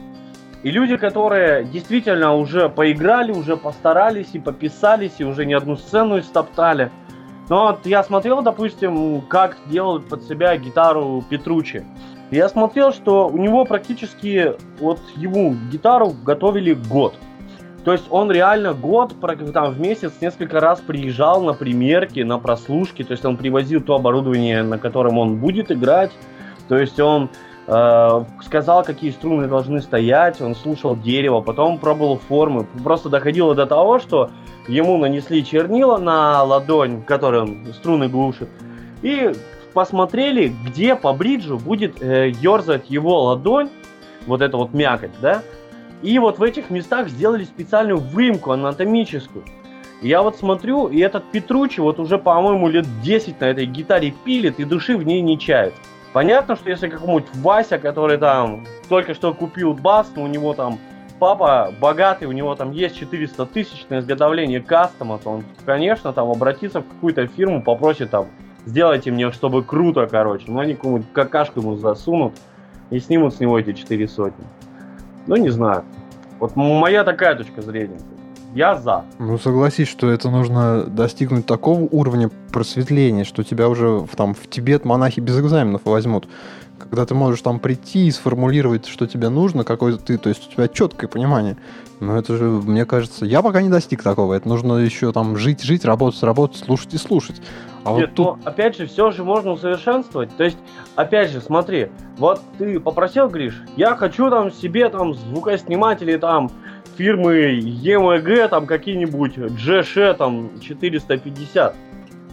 И люди, которые действительно уже поиграли, уже постарались и пописались, и уже не одну сцену истоптали. Но вот я смотрел, допустим, как делал под себя гитару Петручи. Я смотрел, что у него практически вот ему гитару готовили год. То есть он реально год там, в месяц несколько раз приезжал на примерки, на прослушки. То есть он привозил то оборудование, на котором он будет играть. То есть он э, сказал, какие струны должны стоять, он слушал дерево, потом пробовал формы. Просто доходило до того, что ему нанесли чернила на ладонь, которой он струны глушит, и посмотрели, где по бриджу будет э, ерзать его ладонь, вот эта вот мякоть, да, и вот в этих местах сделали специальную выемку анатомическую. Я вот смотрю, и этот Петручи вот уже, по-моему, лет 10 на этой гитаре пилит и души в ней не чает. Понятно, что если какому-нибудь Вася, который там только что купил бас, но у него там папа богатый, у него там есть 400 тысяч на изготовление кастома, то он, конечно, там обратится в какую-то фирму, попросит там, сделайте мне, чтобы круто, короче. Ну, они какую-нибудь какашку ему засунут и снимут с него эти 4 сотни. Ну, не знаю. Вот моя такая точка зрения. Я за. Ну, согласись, что это нужно достигнуть такого уровня просветления, что тебя уже в, там, в Тибет монахи без экзаменов возьмут. Когда ты можешь там прийти и сформулировать, что тебе нужно, какой ты, то есть у тебя четкое понимание. Но это же, мне кажется, я пока не достиг такого. Это нужно еще там жить, жить, работать, работать, слушать и слушать. А Нет, вот тут... но опять же, все же можно усовершенствовать. То есть, опять же, смотри, вот ты попросил, Гриш, я хочу там себе там звукосниматели там фирмы EMG, там какие-нибудь GSH, там 450.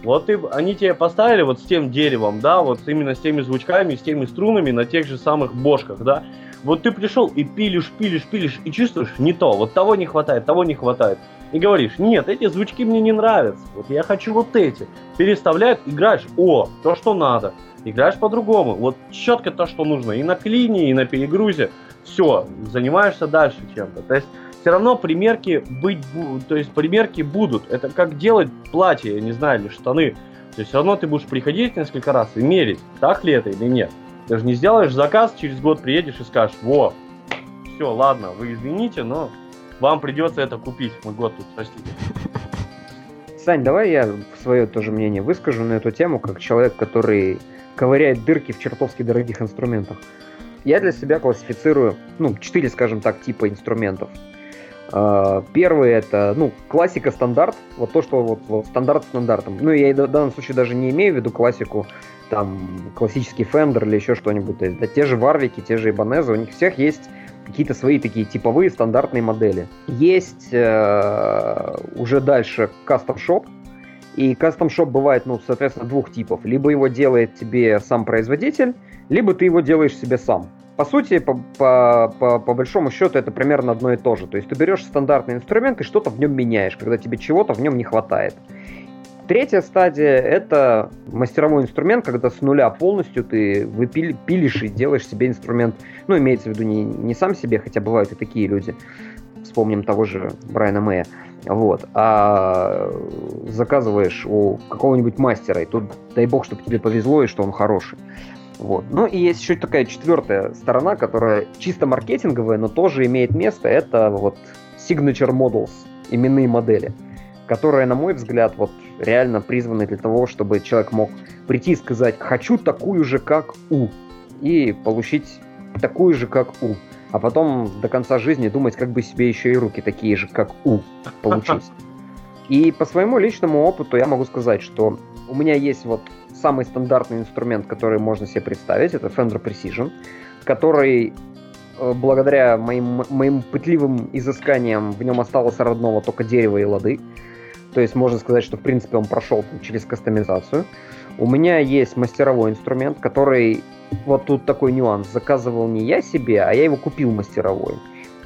Вот ты, они тебе поставили вот с тем деревом, да, вот именно с теми звучками, с теми струнами на тех же самых бошках, да. Вот ты пришел и пилишь, пилишь, пилишь, и чувствуешь, не то, вот того не хватает, того не хватает. И говоришь, нет, эти звучки мне не нравятся, вот я хочу вот эти. Переставляют, играешь, о, то, что надо. Играешь по-другому, вот четко то, что нужно, и на клине, и на перегрузе. Все, занимаешься дальше чем-то. То есть все равно примерки быть, то есть примерки будут. Это как делать платье, я не знаю, или штаны. То есть все равно ты будешь приходить несколько раз и мерить, так ли это или нет. Ты же не сделаешь заказ, через год приедешь и скажешь, во, все, ладно, вы извините, но вам придется это купить. Мы год тут, простите. Сань, давай я свое тоже мнение выскажу на эту тему, как человек, который ковыряет дырки в чертовски дорогих инструментах. Я для себя классифицирую, ну, четыре, скажем так, типа инструментов. А, первый это, ну, классика стандарт, вот то, что вот, вот стандарт стандартом. Ну, я в данном случае даже не имею в виду классику, там, классический Fender или еще что-нибудь. Да, те же Варвики, те же Ибанезы, у них всех есть какие-то свои такие типовые стандартные модели. Есть э, уже дальше Custom Shop, и Custom Shop бывает, ну, соответственно, двух типов. Либо его делает тебе сам производитель, либо ты его делаешь себе сам по сути, по, по, по, по большому счету, это примерно одно и то же. То есть ты берешь стандартный инструмент и что-то в нем меняешь, когда тебе чего-то в нем не хватает. Третья стадия – это мастеровой инструмент, когда с нуля полностью ты выпилишь и делаешь себе инструмент. Ну, имеется в виду не, не сам себе, хотя бывают и такие люди. Вспомним того же Брайана Мэя. Вот. А заказываешь у какого-нибудь мастера, и тут дай бог, чтобы тебе повезло, и что он хороший. Вот. Ну и есть еще такая четвертая сторона, которая чисто маркетинговая, но тоже имеет место. Это вот signature models, именные модели, которые, на мой взгляд, вот реально призваны для того, чтобы человек мог прийти и сказать «хочу такую же, как У», и получить такую же, как У. А потом до конца жизни думать, как бы себе еще и руки такие же, как У, получить. И по своему личному опыту я могу сказать, что у меня есть вот самый стандартный инструмент, который можно себе представить, это Fender Precision, который э, благодаря моим, моим пытливым изысканиям в нем осталось родного только дерево и лады. То есть можно сказать, что в принципе он прошел через кастомизацию. У меня есть мастеровой инструмент, который вот тут такой нюанс. Заказывал не я себе, а я его купил мастеровой.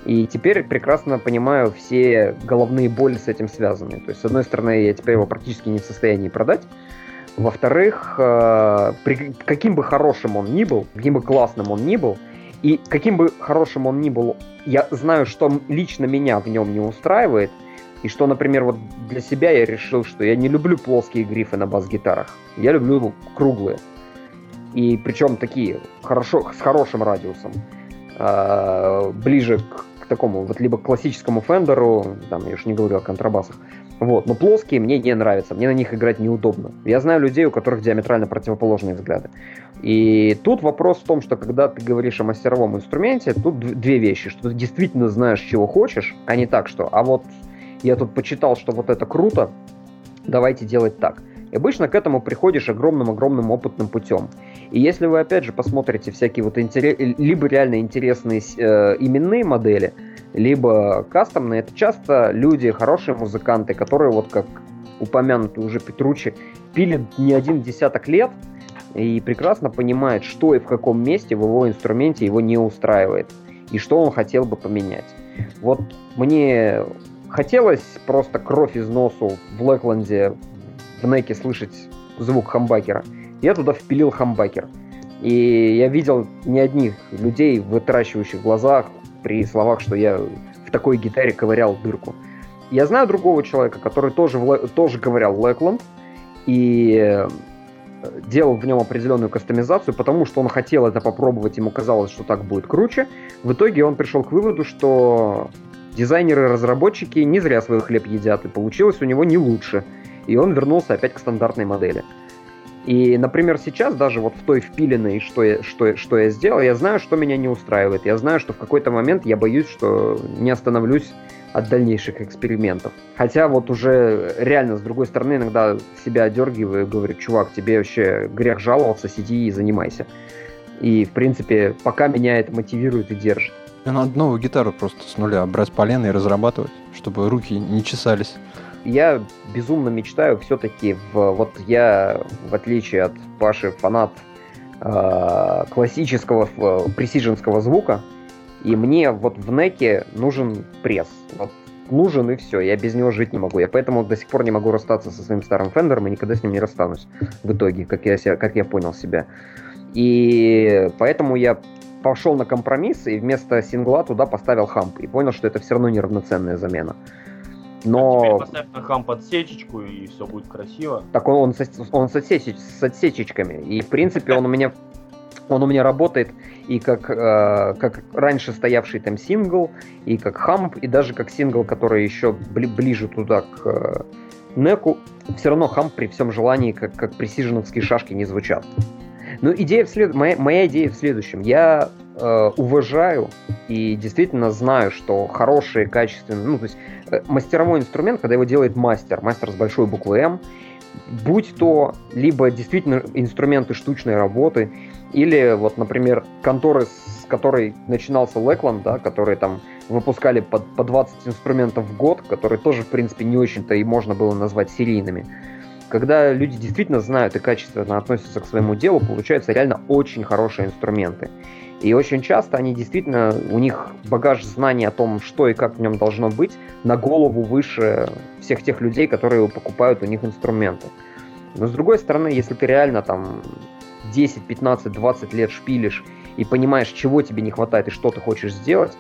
И теперь прекрасно понимаю все головные боли с этим связаны. То есть, с одной стороны, я теперь его практически не в состоянии продать. Во-вторых, э, при, каким бы хорошим он ни был, каким бы классным он ни был, и каким бы хорошим он ни был, я знаю, что лично меня в нем не устраивает, и что, например, вот для себя я решил, что я не люблю плоские грифы на бас-гитарах. Я люблю круглые. И причем такие, хорошо, с хорошим радиусом. Э, ближе к такому вот либо классическому фендеру, там я уж не говорю о контрабасах, вот, но плоские мне не нравятся, мне на них играть неудобно. Я знаю людей, у которых диаметрально противоположные взгляды. И тут вопрос в том, что когда ты говоришь о мастеровом инструменте, тут две вещи, что ты действительно знаешь, чего хочешь, а не так, что, а вот я тут почитал, что вот это круто, давайте делать так. И обычно к этому приходишь огромным-огромным опытным путем. И если вы, опять же, посмотрите всякие вот интерес... либо реально интересные э, именные модели, либо кастомные, это часто люди, хорошие музыканты, которые вот как упомянутый уже Петручи, пилят не один десяток лет и прекрасно понимают, что и в каком месте в его инструменте его не устраивает, и что он хотел бы поменять. Вот мне хотелось просто кровь из носу в Лэкленде в неке слышать звук хамбакера. Я туда впилил хамбакер. И я видел не одних людей, вытрачивающих глазах при словах, что я в такой гитаре ковырял дырку. Я знаю другого человека, который тоже, тоже ковырял Лэкленд и э, делал в нем определенную кастомизацию, потому что он хотел это попробовать, ему казалось, что так будет круче. В итоге он пришел к выводу, что дизайнеры-разработчики не зря свой хлеб едят, и получилось у него не лучше – и он вернулся опять к стандартной модели. И, например, сейчас даже вот в той впиленной, что я, что, что я сделал, я знаю, что меня не устраивает. Я знаю, что в какой-то момент я боюсь, что не остановлюсь от дальнейших экспериментов. Хотя вот уже реально, с другой стороны, иногда себя одергиваю и говорю, чувак, тебе вообще грех жаловаться, сиди и занимайся. И, в принципе, пока меня это мотивирует и держит. Надо новую гитару просто с нуля брать полено и разрабатывать, чтобы руки не чесались я безумно мечтаю все-таки в вот я в отличие от Паши фанат э, классического э, пресиженского звука, и мне вот в неке нужен пресс. Вот нужен и все, я без него жить не могу. Я поэтому до сих пор не могу расстаться со своим старым фендером и никогда с ним не расстанусь в итоге, как я, себя, как я понял себя. И поэтому я пошел на компромисс и вместо сингла туда поставил хамп и понял, что это все равно неравноценная замена. Но... А теперь поставь на хам подсечечку, и все будет красиво. Так он, он, со, он с, отсечеч, с отсечечками. И, в принципе, он у меня он у меня работает и как, э, как раньше стоявший там сингл, и как хамп, и даже как сингл, который еще бли, ближе туда к э, неку. Все равно хамп при всем желании, как, как пресиженовские шашки, не звучат. Но идея в след... моя, моя идея в следующем. Я э, уважаю и действительно знаю, что хорошие, качественные, ну, то есть э, мастеровой инструмент, когда его делает мастер, мастер с большой буквы М, будь то либо действительно инструменты штучной работы, или вот, например, конторы, с которой начинался Лэкланд, да, которые там выпускали по, по 20 инструментов в год, которые тоже, в принципе, не очень-то и можно было назвать серийными. Когда люди действительно знают и качественно относятся к своему делу, получаются реально очень хорошие инструменты. И очень часто они действительно, у них багаж знаний о том, что и как в нем должно быть, на голову выше всех тех людей, которые покупают у них инструменты. Но с другой стороны, если ты реально там 10, 15, 20 лет шпилишь и понимаешь, чего тебе не хватает и что ты хочешь сделать,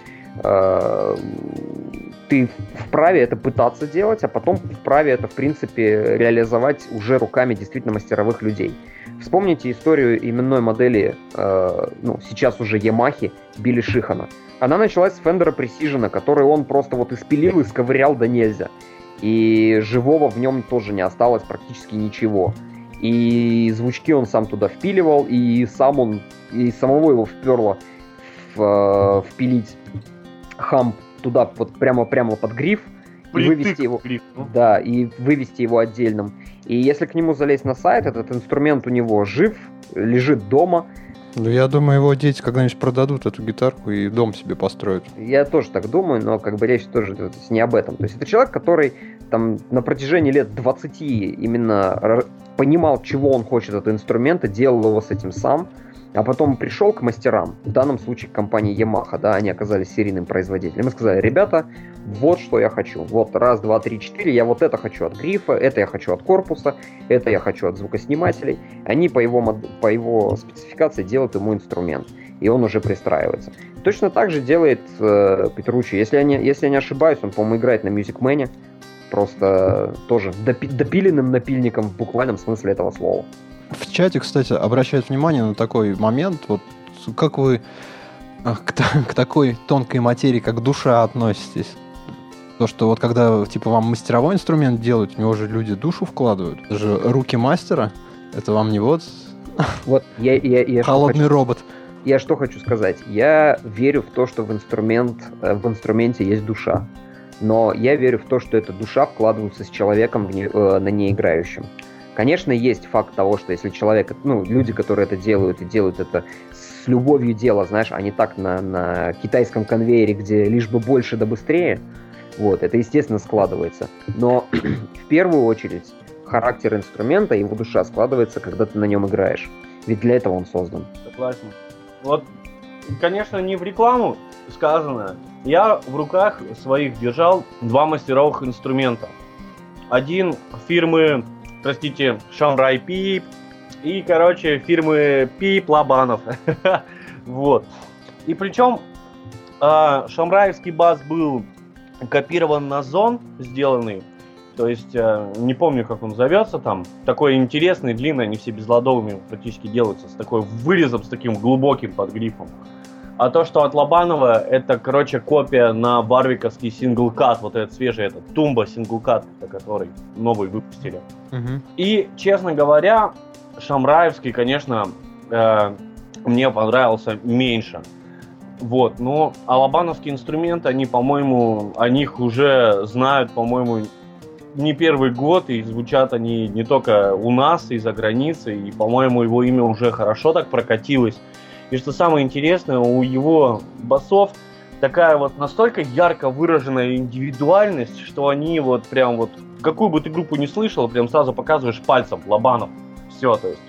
ты вправе это пытаться делать, а потом вправе это, в принципе, реализовать уже руками действительно мастеровых людей. Вспомните историю именной модели, э, ну, сейчас уже Ямахи, Билли Шихана. Она началась с Фендера Precision, который он просто вот испилил и сковырял до нельзя. И живого в нем тоже не осталось практически ничего. И звучки он сам туда впиливал, и сам он, и самого его вперло в, э, впилить хамп туда вот прямо-прямо под гриф, и вывести его, ну. да, и вывести его отдельным. И если к нему залезть на сайт, этот инструмент у него жив, лежит дома. Ну, я думаю, его дети когда-нибудь продадут эту гитарку и дом себе построят. Я тоже так думаю, но как бы речь тоже то есть, не об этом. То есть это человек, который там на протяжении лет 20 именно понимал, чего он хочет от инструмента, делал его с этим сам, а потом пришел к мастерам, в данном случае к компании Yamaha, да, они оказались серийным производителем, и сказали, ребята, вот что я хочу, вот раз, два, три, четыре, я вот это хочу от грифа, это я хочу от корпуса, это я хочу от звукоснимателей. Они по его, по его спецификации делают ему инструмент, и он уже пристраивается. Точно так же делает э, Петручи, если я, не, если я не ошибаюсь, он, по-моему, играет на Music Man, просто тоже допи- допиленным напильником в буквальном смысле этого слова. В чате, кстати, обращают внимание на такой момент, вот как вы к, к такой тонкой материи, как душа, относитесь? То, что вот когда типа вам мастеровой инструмент делают, у него же люди душу вкладывают. Это же руки мастера. Это вам не вот... Вот я, я, я холодный хочу, робот. Я что хочу сказать? Я верю в то, что в инструмент э, в инструменте есть душа. Но я верю в то, что эта душа вкладывается с человеком не, э, на неиграющем. Конечно, есть факт того, что если человек, ну, люди, которые это делают и делают это с любовью дела, знаешь, а не так на, на китайском конвейере, где лишь бы больше да быстрее, вот, это, естественно, складывается. Но в первую очередь характер инструмента, его душа складывается, когда ты на нем играешь. Ведь для этого он создан. Согласен. Вот, конечно, не в рекламу сказано. Я в руках своих держал два мастеровых инструмента. Один фирмы простите, Шамрай Пип и, короче, фирмы Пип Лобанов. вот. И причем э, шамраевский бас был копирован на зон, сделанный. То есть, э, не помню, как он зовется там. Такой интересный, длинный, они все безладовыми практически делаются, с такой вырезом, с таким глубоким под грифом. А то, что от Лобанова, это, короче, копия на барвиковский синглкат, вот этот свежий, этот Тумба синглкат, который новый выпустили. Угу. И, честно говоря, Шамраевский, конечно, э, мне понравился меньше. Вот, но алабановские инструменты, они, по-моему, о них уже знают, по-моему, не первый год, и звучат они не только у нас, и за границей, и, по-моему, его имя уже хорошо так прокатилось и что самое интересное, у его басов такая вот настолько ярко выраженная индивидуальность, что они вот прям вот, какую бы ты группу не слышал, прям сразу показываешь пальцем, Лобанов. Все, то есть.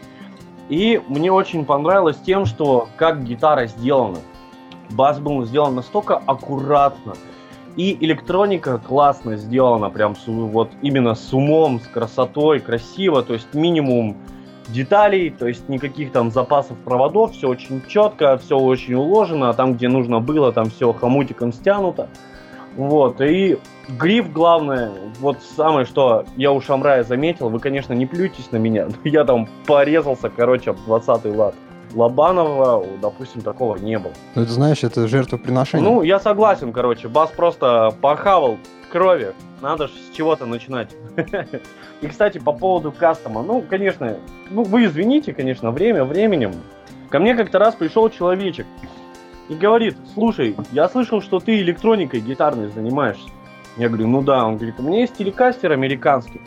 И мне очень понравилось тем, что как гитара сделана. Бас был сделан настолько аккуратно. И электроника классно сделана, прям вот именно с умом, с красотой, красиво. То есть минимум деталей, то есть никаких там запасов проводов, все очень четко, все очень уложено, а там, где нужно было, там все хомутиком стянуто. Вот, и гриф главное, вот самое, что я у Шамрая заметил, вы, конечно, не плюйтесь на меня, но я там порезался, короче, об 20-й лад. Лобанова, допустим, такого не было. Ну, это знаешь, это жертвоприношение. Ну, я согласен, короче, Бас просто похавал крови. Надо же с чего-то начинать. И, кстати, по поводу кастома. Ну, конечно, ну, вы извините, конечно, время временем. Ко мне как-то раз пришел человечек и говорит, слушай, я слышал, что ты электроникой гитарной занимаешься. Я говорю, ну да. Он говорит, у меня есть телекастер американский.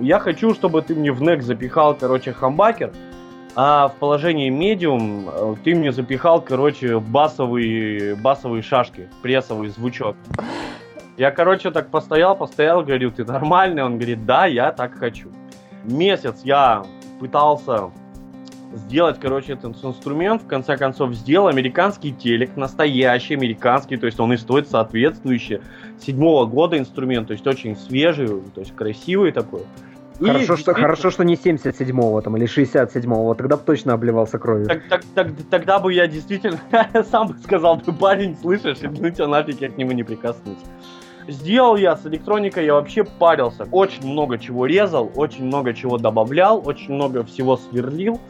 Я хочу, чтобы ты мне в нек запихал, короче, хамбакер, а в положении медиум э, ты мне запихал, короче, басовые, басовые шашки, прессовый звучок. Я, короче, так постоял, постоял, говорю, ты нормальный? Он говорит, да, я так хочу. Месяц я пытался сделать, короче, этот инструмент, в конце концов сделал американский телек, настоящий американский, то есть он и стоит соответствующий, седьмого года инструмент, то есть очень свежий, то есть красивый такой. Хорошо, и, что, хорошо, что не 77-го там, или 67-го, тогда бы точно обливался кровью. Так, так, так, тогда бы я действительно сам бы сказал, ты парень, слышишь, и ну тебя нафиг, я к нему не прикоснусь. Сделал я с электроникой, я вообще парился. Очень много чего резал, очень много чего добавлял, очень много всего сверлил,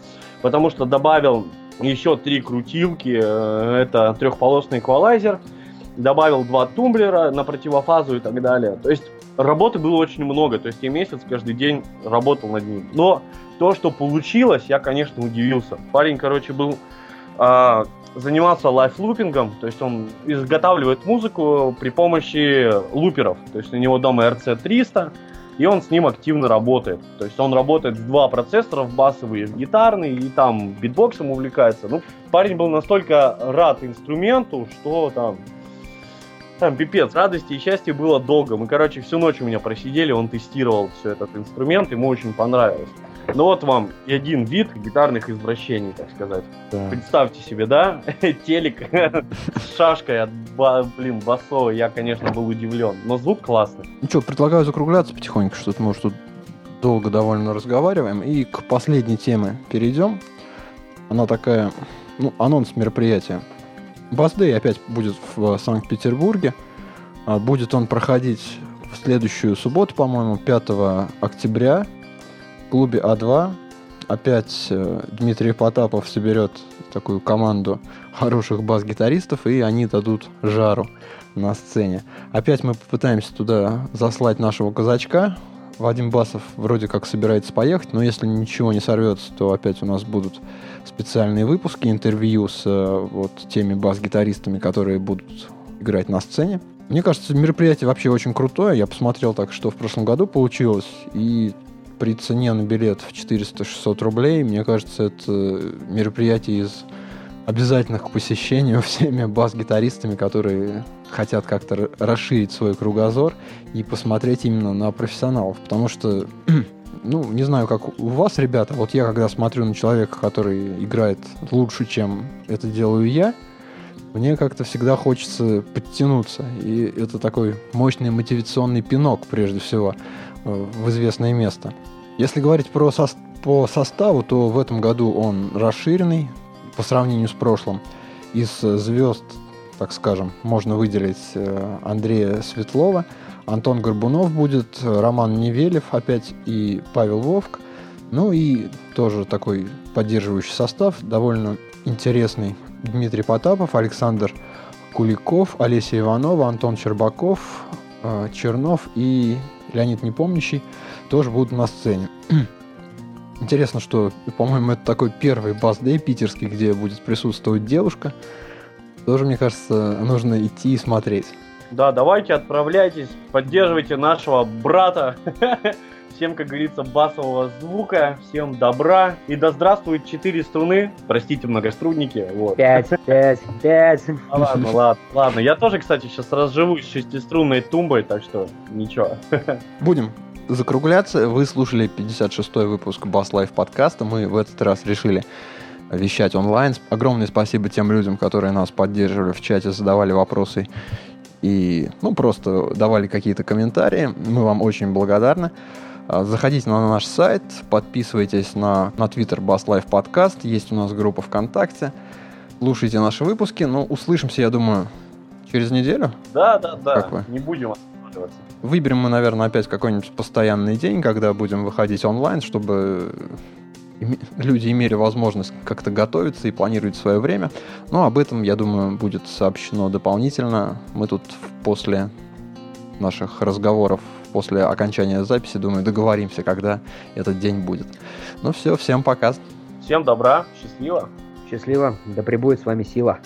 потому что добавил еще три крутилки, э, это трехполосный эквалайзер, добавил два тумблера на противофазу и так далее. То есть работы было очень много, то есть я месяц каждый день работал над ним. Но то, что получилось, я, конечно, удивился. Парень, короче, был а, заниматься лайфлупингом, то есть он изготавливает музыку при помощи луперов. То есть у него дома RC300, и он с ним активно работает. То есть он работает с два процессора, в басовый и гитарный, и там битбоксом увлекается. Ну, парень был настолько рад инструменту, что там там пипец, радости и счастья было долго. Мы, короче, всю ночь у меня просидели, он тестировал все этот инструмент, ему очень понравилось. Ну вот вам и один вид гитарных извращений, так сказать. Да. Представьте себе, да, телек с шашкой от, блин, басового, я, конечно, был удивлен. Но звук классный. Ну что, предлагаю закругляться потихоньку, что-то, может, тут долго довольно разговариваем. И к последней теме перейдем. Она такая, ну, анонс мероприятия. Басдей опять будет в Санкт-Петербурге. А, будет он проходить в следующую субботу, по-моему, 5 октября клубе А2 опять э, Дмитрий Потапов соберет такую команду хороших бас-гитаристов, и они дадут жару на сцене. Опять мы попытаемся туда заслать нашего казачка. Вадим Басов вроде как собирается поехать, но если ничего не сорвется, то опять у нас будут специальные выпуски, интервью с э, вот теми бас-гитаристами, которые будут играть на сцене. Мне кажется, мероприятие вообще очень крутое. Я посмотрел так, что в прошлом году получилось. И при цене на билет в 400-600 рублей, мне кажется, это мероприятие из обязательных к посещению всеми бас-гитаристами, которые хотят как-то расширить свой кругозор и посмотреть именно на профессионалов. Потому что, ну, не знаю, как у вас, ребята, вот я когда смотрю на человека, который играет лучше, чем это делаю я, мне как-то всегда хочется подтянуться. И это такой мощный мотивационный пинок, прежде всего. Э, в известное место. Если говорить про со по составу, то в этом году он расширенный по сравнению с прошлым. Из звезд, так скажем, можно выделить э, Андрея Светлова, Антон Горбунов будет, Роман Невелев опять и Павел Вовк. Ну и тоже такой поддерживающий состав, довольно интересный Дмитрий Потапов, Александр Куликов, Олеся Иванова, Антон Чербаков, э, Чернов и Леонид Непомнящий тоже будут на сцене. Интересно, что, по-моему, это такой первый бас-дэй питерский, где будет присутствовать девушка. Тоже, мне кажется, нужно идти и смотреть. Да, давайте отправляйтесь, поддерживайте нашего брата. Всем, как говорится, басового звука, всем добра. И да здравствует четыре струны. Простите, многострунники. Вот. Пять, пять, пять. А ладно, ладно, ладно. Я тоже, кстати, сейчас разживусь шестиструнной тумбой, так что ничего. Будем закругляться. Вы слушали 56-й выпуск Bass Life подкаста. Мы в этот раз решили вещать онлайн. Огромное спасибо тем людям, которые нас поддерживали в чате, задавали вопросы и ну, просто давали какие-то комментарии. Мы вам очень благодарны. А, заходите на наш сайт, подписывайтесь на, на Twitter Bass Life Podcast, есть у нас группа ВКонтакте. Слушайте наши выпуски. Ну, услышимся, я думаю, через неделю. Да, да, да. Как вы? Не будем останавливаться. Выберем мы, наверное, опять какой-нибудь постоянный день, когда будем выходить онлайн, чтобы люди имели возможность как-то готовиться и планировать свое время. Но об этом, я думаю, будет сообщено дополнительно. Мы тут после наших разговоров после окончания записи, думаю, договоримся, когда этот день будет. Ну все, всем пока. Всем добра, счастливо. Счастливо, да пребудет с вами сила.